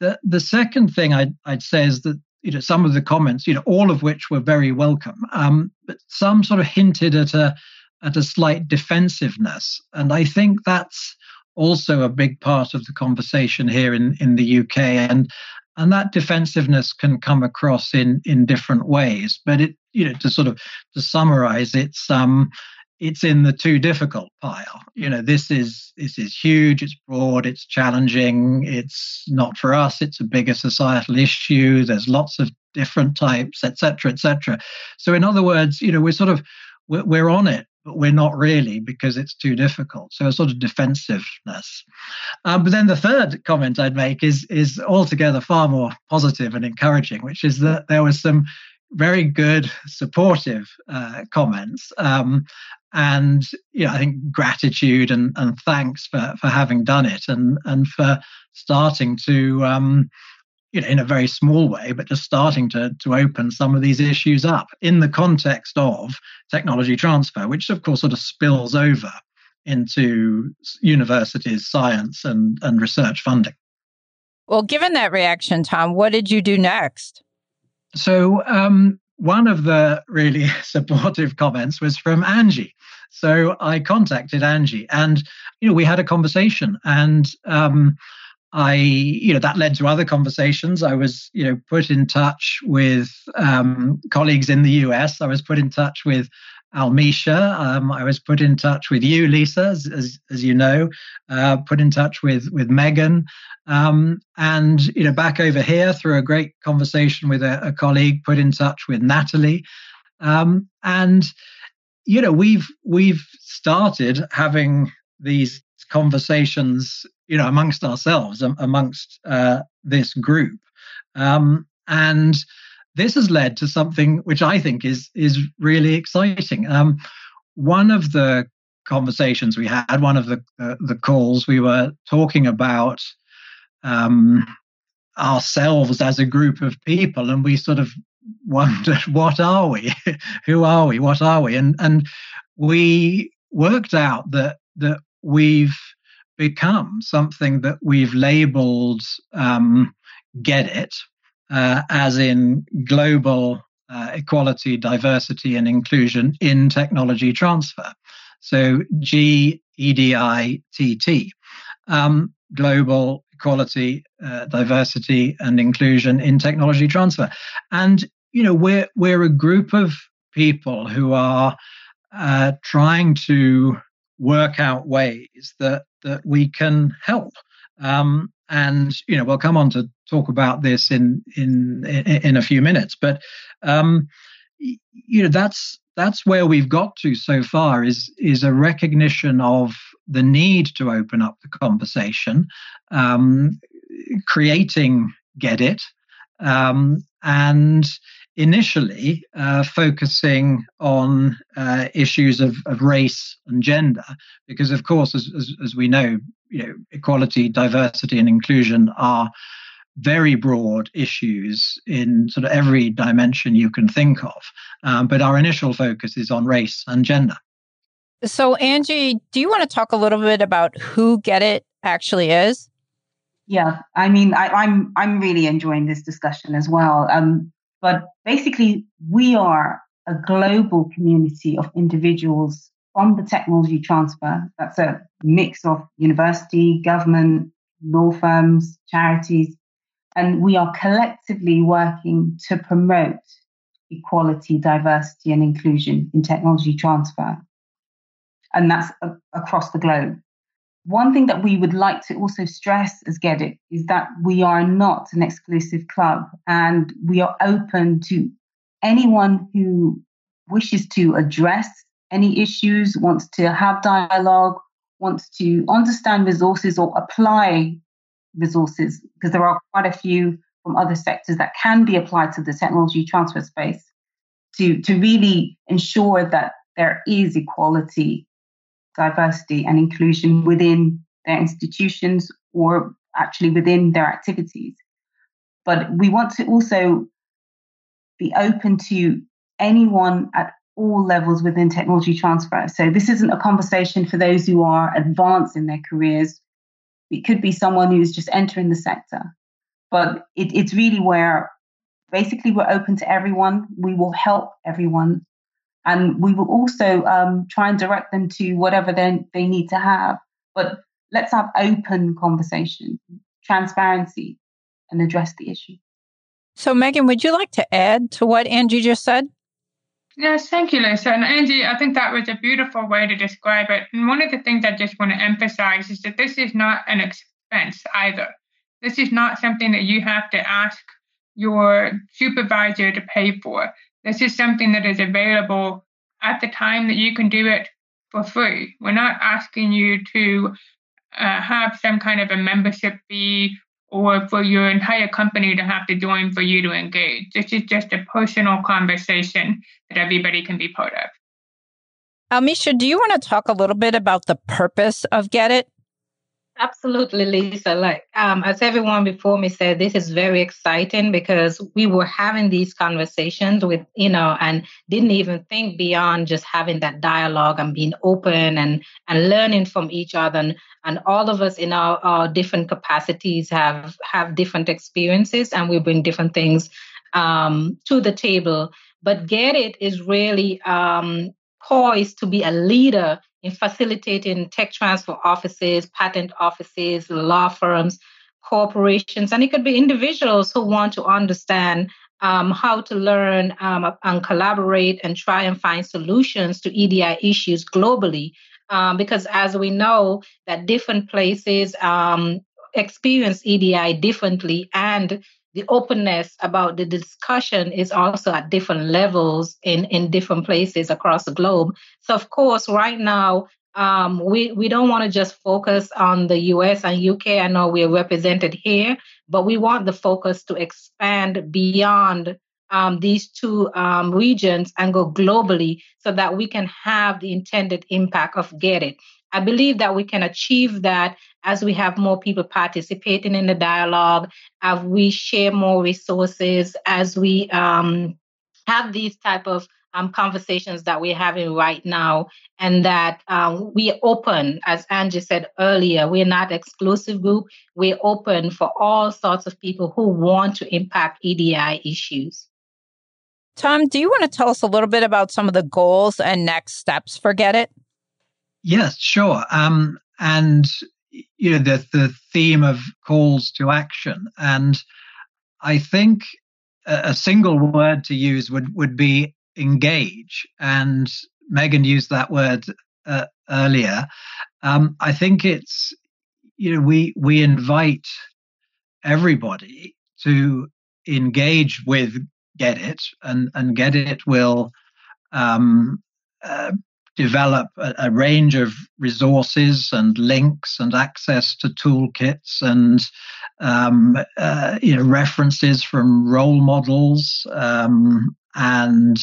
S3: the the second thing I'd, I'd say is that you know some of the comments, you know, all of which were very welcome, um, but some sort of hinted at a at a slight defensiveness, and I think that's also a big part of the conversation here in in the UK. And and that defensiveness can come across in in different ways. But it you know to sort of to summarize it's um it's in the too difficult pile. You know this is this is huge. It's broad. It's challenging. It's not for us. It's a bigger societal issue. There's lots of different types etc etc so in other words you know we're sort of we're, we're on it but we're not really because it's too difficult. So a sort of defensiveness. Um, but then the third comment I'd make is is altogether far more positive and encouraging, which is that there was some very good supportive uh, comments um, and you know, I think gratitude and, and thanks for, for having done it and, and for starting to um, you know, in a very small way, but just starting to, to open some of these issues up in the context of technology transfer, which of course sort of spills over into universities, science, and, and research funding.
S2: Well, given that reaction, Tom, what did you do next?
S3: So, um, one of the really supportive comments was from Angie. So I contacted Angie, and you know we had a conversation, and um, I, you know, that led to other conversations. I was, you know, put in touch with um, colleagues in the US. I was put in touch with Almisha. Um, I was put in touch with you, Lisa, as, as, as you know, uh, put in touch with, with Megan. Um, and, you know, back over here through a great conversation with a, a colleague, put in touch with Natalie. Um, and, you know, we've, we've started having these conversations, you know, amongst ourselves, amongst uh, this group, um, and this has led to something which I think is is really exciting. Um, one of the conversations we had, one of the uh, the calls, we were talking about um, ourselves as a group of people, and we sort of wondered, what are we? Who are we? What are we? And and we worked out that that we've become something that we've labeled um, get it uh, as in global uh, equality, diversity, and inclusion in technology transfer. So G E D I T T, um, global equality, uh, diversity, and inclusion in technology transfer. And you know, we're we're a group of people who are uh, trying to work out ways that that we can help. Um, and you know, we'll come on to talk about this in in in a few minutes. But um, you know, that's that's where we've got to so far is is a recognition of the need to open up the conversation, um, creating get it, um, and initially uh, focusing on uh, issues of, of, race and gender, because of course, as, as, as, we know, you know, equality, diversity, and inclusion are very broad issues in sort of every dimension you can think of. Um, but our initial focus is on race and gender.
S2: So, Angie, do you want to talk a little bit about who Get It actually is?
S5: Yeah, I mean, I, am I'm, I'm really enjoying this discussion as well. Um, but basically, we are a global community of individuals from the technology transfer. That's a mix of university, government, law firms, charities, and we are collectively working to promote equality, diversity, and inclusion in technology transfer. And that's a- across the globe. One thing that we would like to also stress as Get is that we are not an exclusive club and we are open to anyone who wishes to address any issues, wants to have dialogue, wants to understand resources or apply resources, because there are quite a few from other sectors that can be applied to the technology transfer space to, to really ensure that there is equality diversity and inclusion within their institutions or actually within their activities. But we want to also be open to anyone at all levels within technology transfer. So this isn't a conversation for those who are advanced in their careers. It could be someone who's just entering the sector. But it, it's really where basically we're open to everyone. We will help everyone and we will also um, try and direct them to whatever they, they need to have. But let's have open conversation, transparency, and address the issue.
S2: So, Megan, would you like to add to what Angie just said?
S6: Yes, thank you, Lisa. And Angie, I think that was a beautiful way to describe it. And one of the things I just want to emphasize is that this is not an expense either. This is not something that you have to ask your supervisor to pay for. This is something that is available at the time that you can do it for free. We're not asking you to uh, have some kind of a membership fee or for your entire company to have to join for you to engage. This is just a personal conversation that everybody can be part of.
S2: Almesha, do you want to talk a little bit about the purpose of Get It?
S7: Absolutely, Lisa. Like um, as everyone before me said, this is very exciting because we were having these conversations with you know, and didn't even think beyond just having that dialogue and being open and and learning from each other. And, and all of us in our, our different capacities have have different experiences, and we bring different things um, to the table. But Get It is really um, poised to be a leader in facilitating tech transfer offices, patent offices, law firms, corporations, and it could be individuals who want to understand um, how to learn um, and collaborate and try and find solutions to EDI issues globally. Um, because as we know that different places um, experience EDI differently and the openness about the discussion is also at different levels in, in different places across the globe. So, of course, right now, um, we, we don't want to just focus on the US and UK. I know we're represented here, but we want the focus to expand beyond um, these two um, regions and go globally so that we can have the intended impact of Get It. I believe that we can achieve that as we have more people participating in the dialogue, as we share more resources, as we um, have these type of um, conversations that we're having right now, and that um, we open, as Angie said earlier, we're not exclusive group. We're open for all sorts of people who want to impact EDI issues.
S2: Tom, do you want to tell us a little bit about some of the goals and next steps for Get It?
S3: Yes, sure. Um, and you know the the theme of calls to action, and I think a, a single word to use would would be engage. And Megan used that word uh, earlier. Um, I think it's you know we we invite everybody to engage with get it and and get it will um, uh, develop a, a, range of resources and links and access to toolkits and um, uh, you know references from role models um, and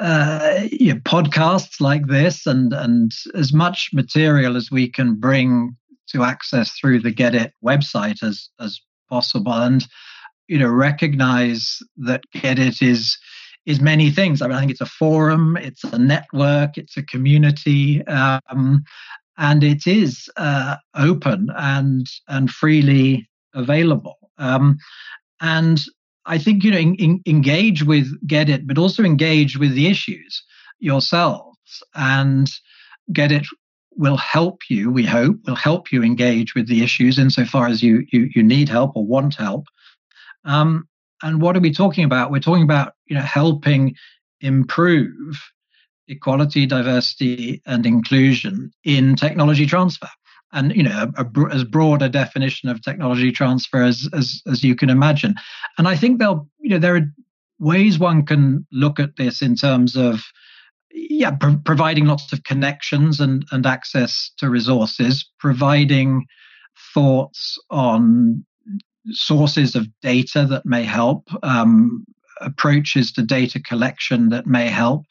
S3: uh, you know, podcasts like this and and as much material as we can bring to access through the Get It website as as possible. And you know recognize that Get It is is many things. I mean, I think it's a forum, it's a network, it's a community, um, and it is uh, open and and freely available. Um, and I think you know in, in, engage with Get It, but also engage with the issues yourselves, and Get It will help you. We hope will help you engage with the issues insofar as you you, you need help or want help. Um, and what are we talking about? We're talking about you know helping improve equality, diversity, and inclusion in technology transfer. And you know, a, a, as broad a definition of technology transfer as, as as you can imagine. And I think there'll you know there are ways one can look at this in terms of yeah pro- providing lots of connections and and access to resources, providing thoughts on sources of data that may help, um, approaches to data collection that may help,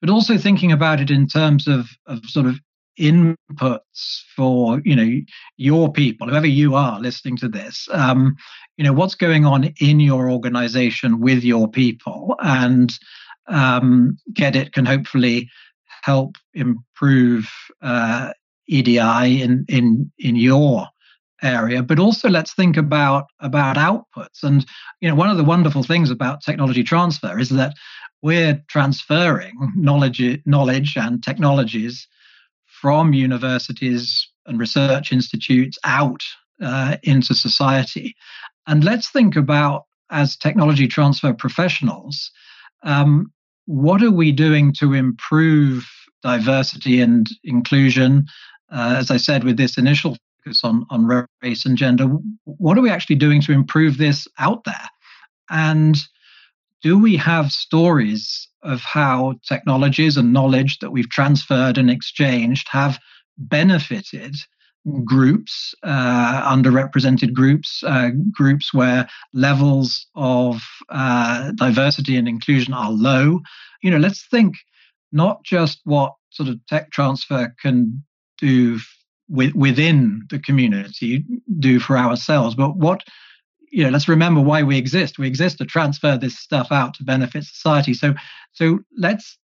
S3: but also thinking about it in terms of, of sort of inputs for you know your people whoever you are listening to this um, you know what's going on in your organization with your people and um, get it can hopefully help improve uh, edi in in in your area but also let's think about about outputs. And you know one of the wonderful things about technology transfer is that we're transferring knowledge knowledge and technologies from universities and research institutes out uh, into society. And let's think about as technology transfer professionals um, what are we doing to improve diversity and inclusion? Uh, as I said, with this initial focus on, on race and gender. What are we actually doing to improve this out there? And do we have stories of how technologies and knowledge that we've transferred and exchanged have benefited groups, uh, underrepresented groups, uh, groups where levels of uh, diversity and inclusion are low? You know, let's think not just what sort of tech transfer can do with, within the community do for ourselves. But what you know, let's remember why we exist. We exist to transfer this stuff out to benefit society. So, so let's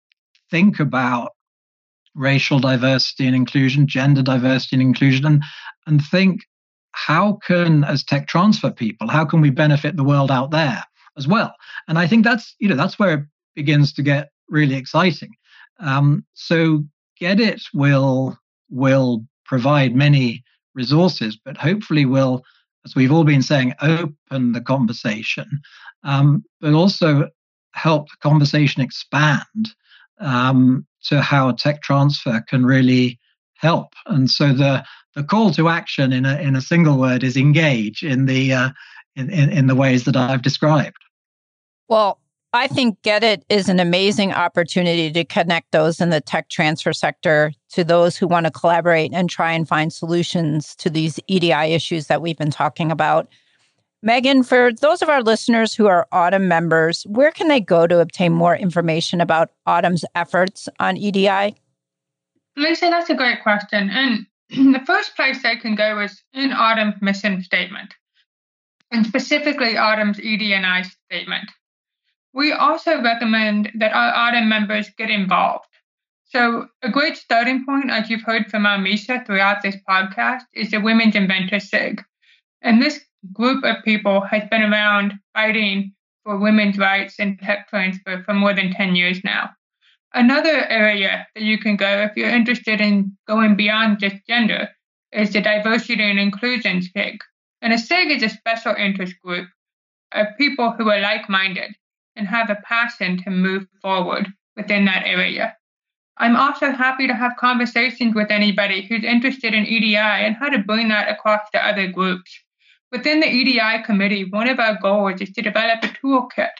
S3: think about racial diversity and inclusion, gender diversity and inclusion, and and think how can, as tech transfer people, how can we benefit the world out there as well? And I think that's you know that's where it begins to get really exciting. Um, so, get it will will provide many resources, but hopefully will, as we've all been saying, open the conversation, um, but also help the conversation expand um, to how tech transfer can really help. And so the the call to action in a in a single word is engage in the uh, in, in in the ways that I've described.
S2: Well, I think Get It is an amazing opportunity to connect those in the tech transfer sector to those who want to collaborate and try and find solutions to these EDI issues that we've been talking about. Megan, for those of our listeners who are AUTM members, where can they go to obtain more information about AUTM's efforts on EDI?
S6: Lisa, that's a great question. And the first place they can go is in AUTM's mission statement, and specifically AUTM's ED&I statement. We also recommend that our AUTM members get involved. So, a great starting point, as you've heard from our Almesha throughout this podcast, is the Women's Inventor SIG. And this group of people has been around fighting for women's rights and tech transfer for more than 10 years now. Another area that you can go if you're interested in going beyond just gender is the Diversity and Inclusion SIG. And a SIG is a special interest group of people who are like minded and have a passion to move forward within that area. I'm also happy to have conversations with anybody who's interested in EDI and how to bring that across to other groups. Within the EDI committee, one of our goals is to develop a toolkit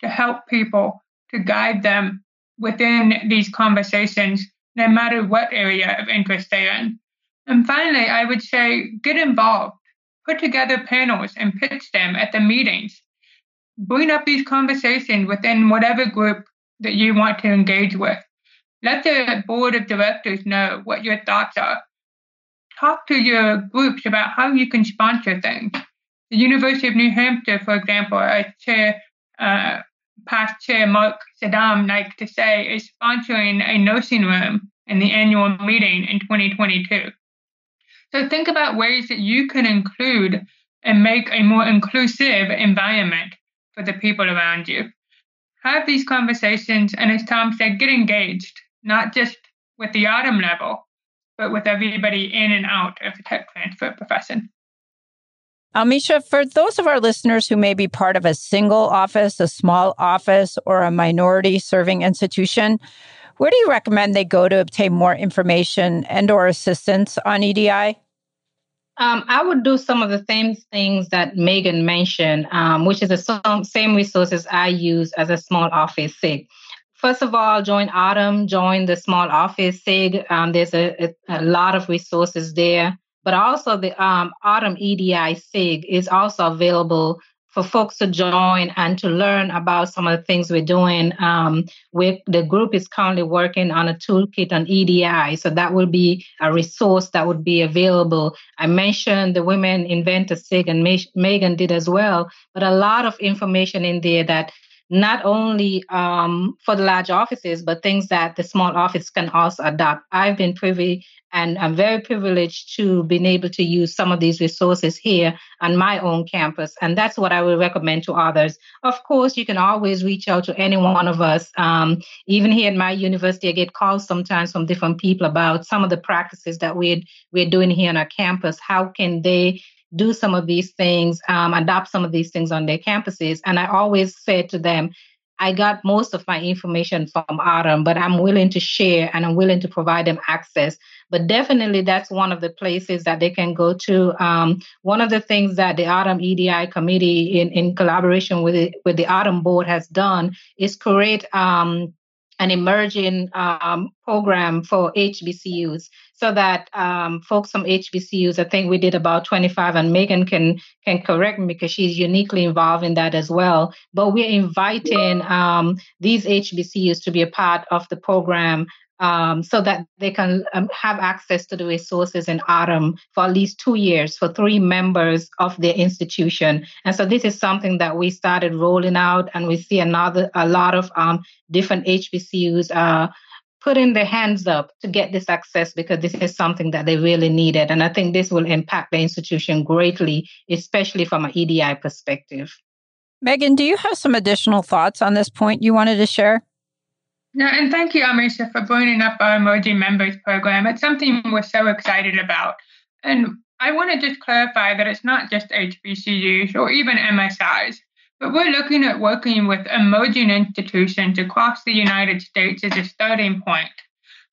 S6: to help people to guide them within these conversations, no matter what area of interest they're in. And finally, I would say get involved, put together panels and pitch them at the meetings. Bring up these conversations within whatever group that you want to engage with. Let the board of directors know what your thoughts are talk to your groups about how you can sponsor things. The University of New Hampshire, for example, as chair, uh, past chair Marc Sedam liked to say, is sponsoring a nursing room in the annual meeting in 2022. So think about ways that you can include and make a more inclusive environment for the people around you. Have these conversations, and as Tom said, get engaged, not just with the AUTM level, but with everybody in and out of the tech transfer profession.
S2: Almesha, for those of our listeners who may be part of a single office, a small office, or a minority serving institution, where do you recommend they go to obtain more information and or assistance on EDI?
S7: Um, I would do some of the same things that Megan mentioned, um, which is the same resources I use as a small office SIG first of all, join AUTM, join the small office SIG. Um, there's a, a, lot of resources there. But also the um, AUTM EDI SIG is also available for folks to join and to learn about some of the things we're doing. Um, with the group is currently working on a toolkit on EDI, so that will be a resource that would be available. I mentioned the Women Inventor SIG, and Megan did as well, but a lot of information in there that not only um, for the large offices, but things that the small office can also adopt. I've been privy and I'm very privileged to being able to use some of these resources here on my own campus. And that's what I would recommend to others. Of course, you can always reach out to any one of us. Um, even here at my university, I get calls sometimes from different people about some of the practices that we're, we're doing here on our campus. How can they do some of these things, um, adopt some of these things on their campuses. And I always say to them, I got most of my information from AUTM, but I'm willing to share and I'm willing to provide them access. But definitely, that's one of the places that they can go to. Um, one of the things that the AUTM EDI committee, in, in collaboration with the, with the AUTM board, has done is create um, an emerging um, program for HBCUs so that um, folks from HBCUs, I think we did about 25, and Megan can can correct me because she's uniquely involved in that as well. But we're inviting um, these HBCUs to be a part of the program um, so that they can um, have access to the resources in AUTM for at least two years for three members of their institution. And so this is something that we started rolling out, and we see another a lot of um, different HBCUs uh, putting their hands up to get this access because this is something that they really needed. And I think this will impact the institution greatly, especially from an EDI perspective.
S2: Megan, do you have some additional thoughts on this point you wanted to share?
S6: Yeah, and thank you, Almesha, for bringing up our Emerging Members program. It's something we're so excited about. And I want to just clarify that it's not just HBCUs or even MSIs, but we're looking at working with emerging institutions across the United States as a starting point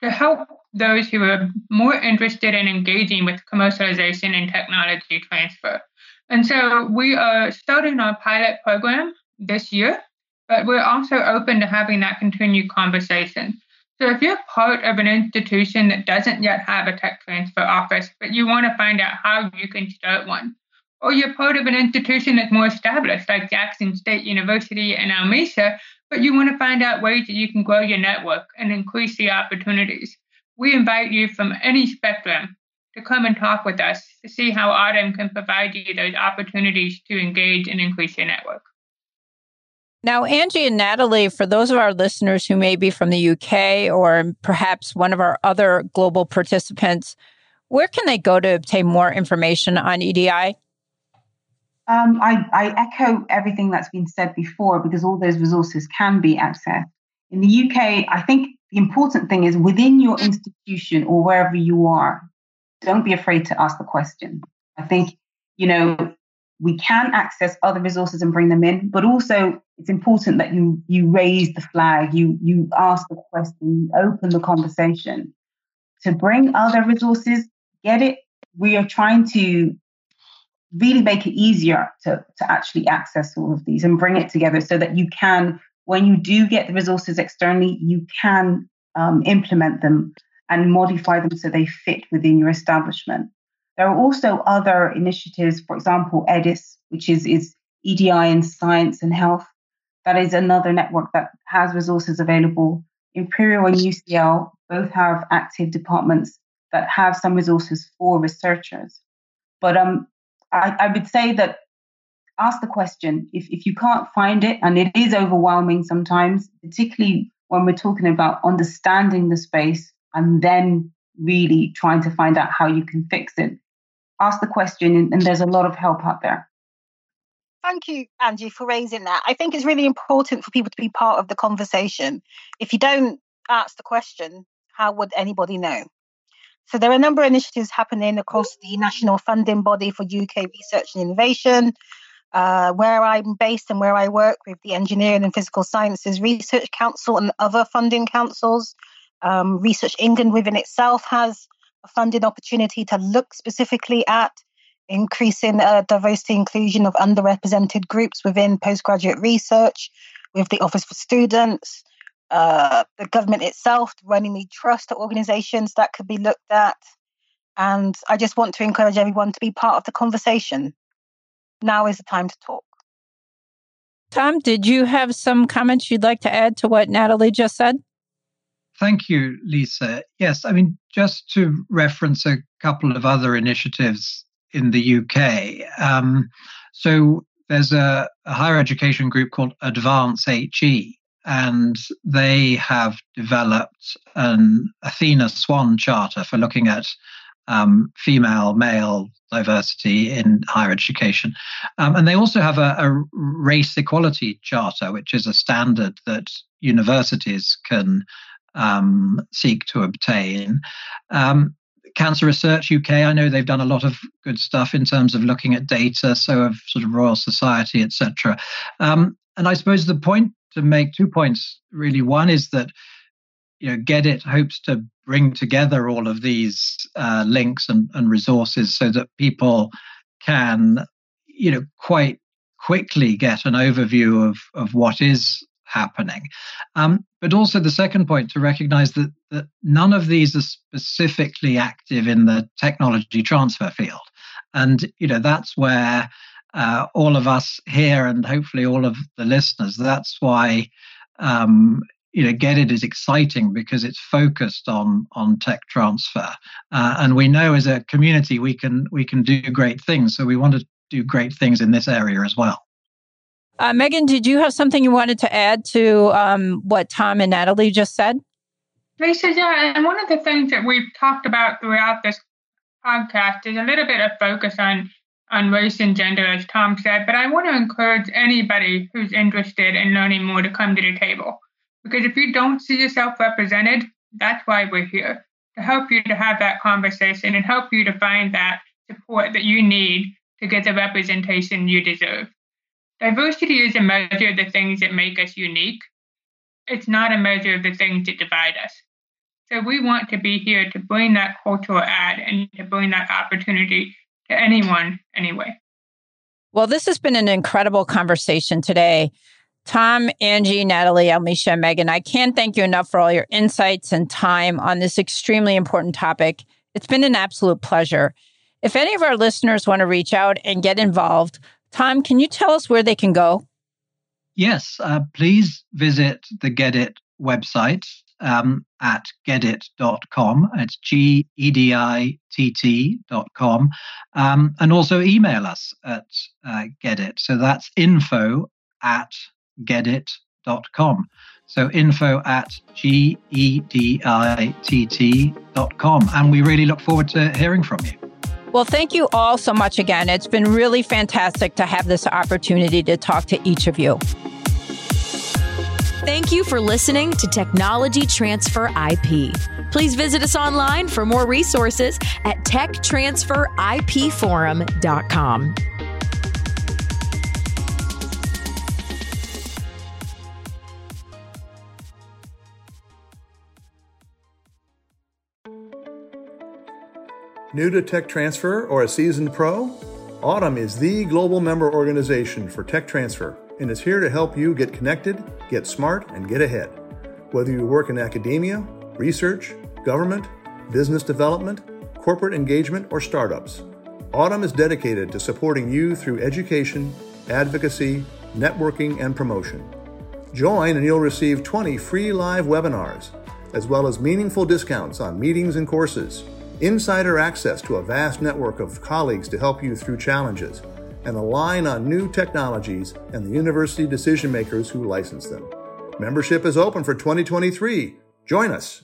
S6: to help those who are more interested in engaging with commercialization and technology transfer. And so we are starting our pilot program this year but we're also open to having that continued conversation. So if you're part of an institution that doesn't yet have a tech transfer office, but you want to find out how you can start one, or you're part of an institution that's more established, like Jackson State University and Almesha, but you want to find out ways that you can grow your network and increase the opportunities, we invite you from any spectrum to come and talk with us to see how AUTM can provide you those opportunities to engage and increase your network.
S2: Now, Angie and Natalie, for those of our listeners who may be from the UK or perhaps one of our other global participants, where can they go to obtain more information on EDI?
S5: Um, I, I, echo everything that's been said before because all those resources can be accessed. In the UK, I think the important thing is within your institution or wherever you are, don't be afraid to ask the question. I think, you know, we can access other resources and bring them in, but also it's important that you you raise the flag, you you ask the question, you open the conversation. To bring other resources, get it. We are trying to really make it easier to, to actually access all of these and bring it together so that you can, when you do get the resources externally, you can um, implement them and modify them so they fit within your establishment. There are also other initiatives, for example, EDIS, which is, is EDI in science and health. That is another network that has resources available. Imperial and UCL both have active departments that have some resources for researchers. But um, I, I would say that ask the question if, if you can't find it, and it is overwhelming sometimes, particularly when we're talking about understanding the space and then really trying to find out how you can fix it. Ask the question, and, and there's a lot of help out there.
S4: Thank you, Angie, for raising that. I think it's really important for people to be part of the conversation. If you don't ask the question, how would anybody know? So there are a number of initiatives happening across the national funding body for UK research and innovation. Uh, where I'm based and where I work with the Engineering and Physical Sciences Research Council and other funding councils. Um, research England within itself has a funding opportunity to look specifically at increasing uh, diversity inclusion of underrepresented groups within postgraduate research with the Office for Students, uh, the government itself, running the trust organizations that could be looked at. And I just want to encourage everyone to be part of the conversation. Now is the time to talk.
S2: Tom, did you have some comments you'd like to add to what Natalie just said?
S3: Thank you, Lisa. Yes, I mean, just to reference a couple of other initiatives in the UK. Um, so there's a, a, higher education group called Advance HE, and they have developed an Athena Swan Charter for looking at um, female male diversity in higher education. Um, and they also have a, a, race equality charter, which is a standard that universities can um, seek to obtain. Um, Cancer Research UK, I know they've done a lot of good stuff in terms of looking at data, so of sort of Royal Society, etc. Um, and I suppose the point to make two points really. One is that you know GEDITT hopes to bring together all of these uh, links and, and resources so that people can you know quite quickly get an overview of of what is happening. Um, but also the second point to recognize that, that none of these are specifically active in the technology transfer field. And, you know, that's where uh, all of us here and hopefully all of the listeners, that's why, um, you know, GEDITT is exciting because it's focused on on tech transfer, uh, and we know as a community we can we can do great things. So we want to do great things in this area as well.
S2: Uh, Megan, did you have something you wanted to add to um, what Tom and Natalie just said?
S6: Lisa, yeah, and one of the things that we've talked about throughout this podcast is a little bit of focus on on race and gender, as Tom said. But I want to encourage anybody who's interested in learning more to come to the table, because if you don't see yourself represented, that's why we're here to help you to have that conversation and help you to find that support that you need to get the representation you deserve. Diversity is a measure of the things that make us unique. It's not a measure of the things that divide us. So we want to be here to bring that cultural add and to bring that opportunity anyone anyway.
S2: Well, this has been an incredible conversation today. Tom, Angie, Natalie, Almesha, Megan, I can't thank you enough for all your insights and time on this extremely important topic. It's been an absolute pleasure. If any of our listeners want to reach out and get involved, Tom, can you tell us where they can go?
S3: Yes, uh, please visit the GEDITT website um, at geditt.com. It's G E D I T T.com. Um, and also email us at uh, GEDITT. So that's info at geditt.com. So info at G-E-D-I-T-T.com. And we really look forward to hearing from you.
S2: Well, thank you all so much again. It's been really fantastic to have this opportunity to talk to each of you.
S1: Thank you for listening to Technology Transfer IP. Please visit us online for more resources at techtransferipforum.com.
S8: New to tech transfer or a seasoned pro? AUTM is the global member organization for tech transfer and is here to help you get connected, get smart, and get ahead. Whether you work in academia, research, government, business development, corporate engagement, or startups, AUTM is dedicated to supporting you through education, advocacy, networking, and promotion. Join and you'll receive 20 free live webinars, as well as meaningful discounts on meetings and courses insider access to a vast network of colleagues to help you through challenges, and align on new technologies and the university decision makers who license them. Membership is open for 2023. Join us.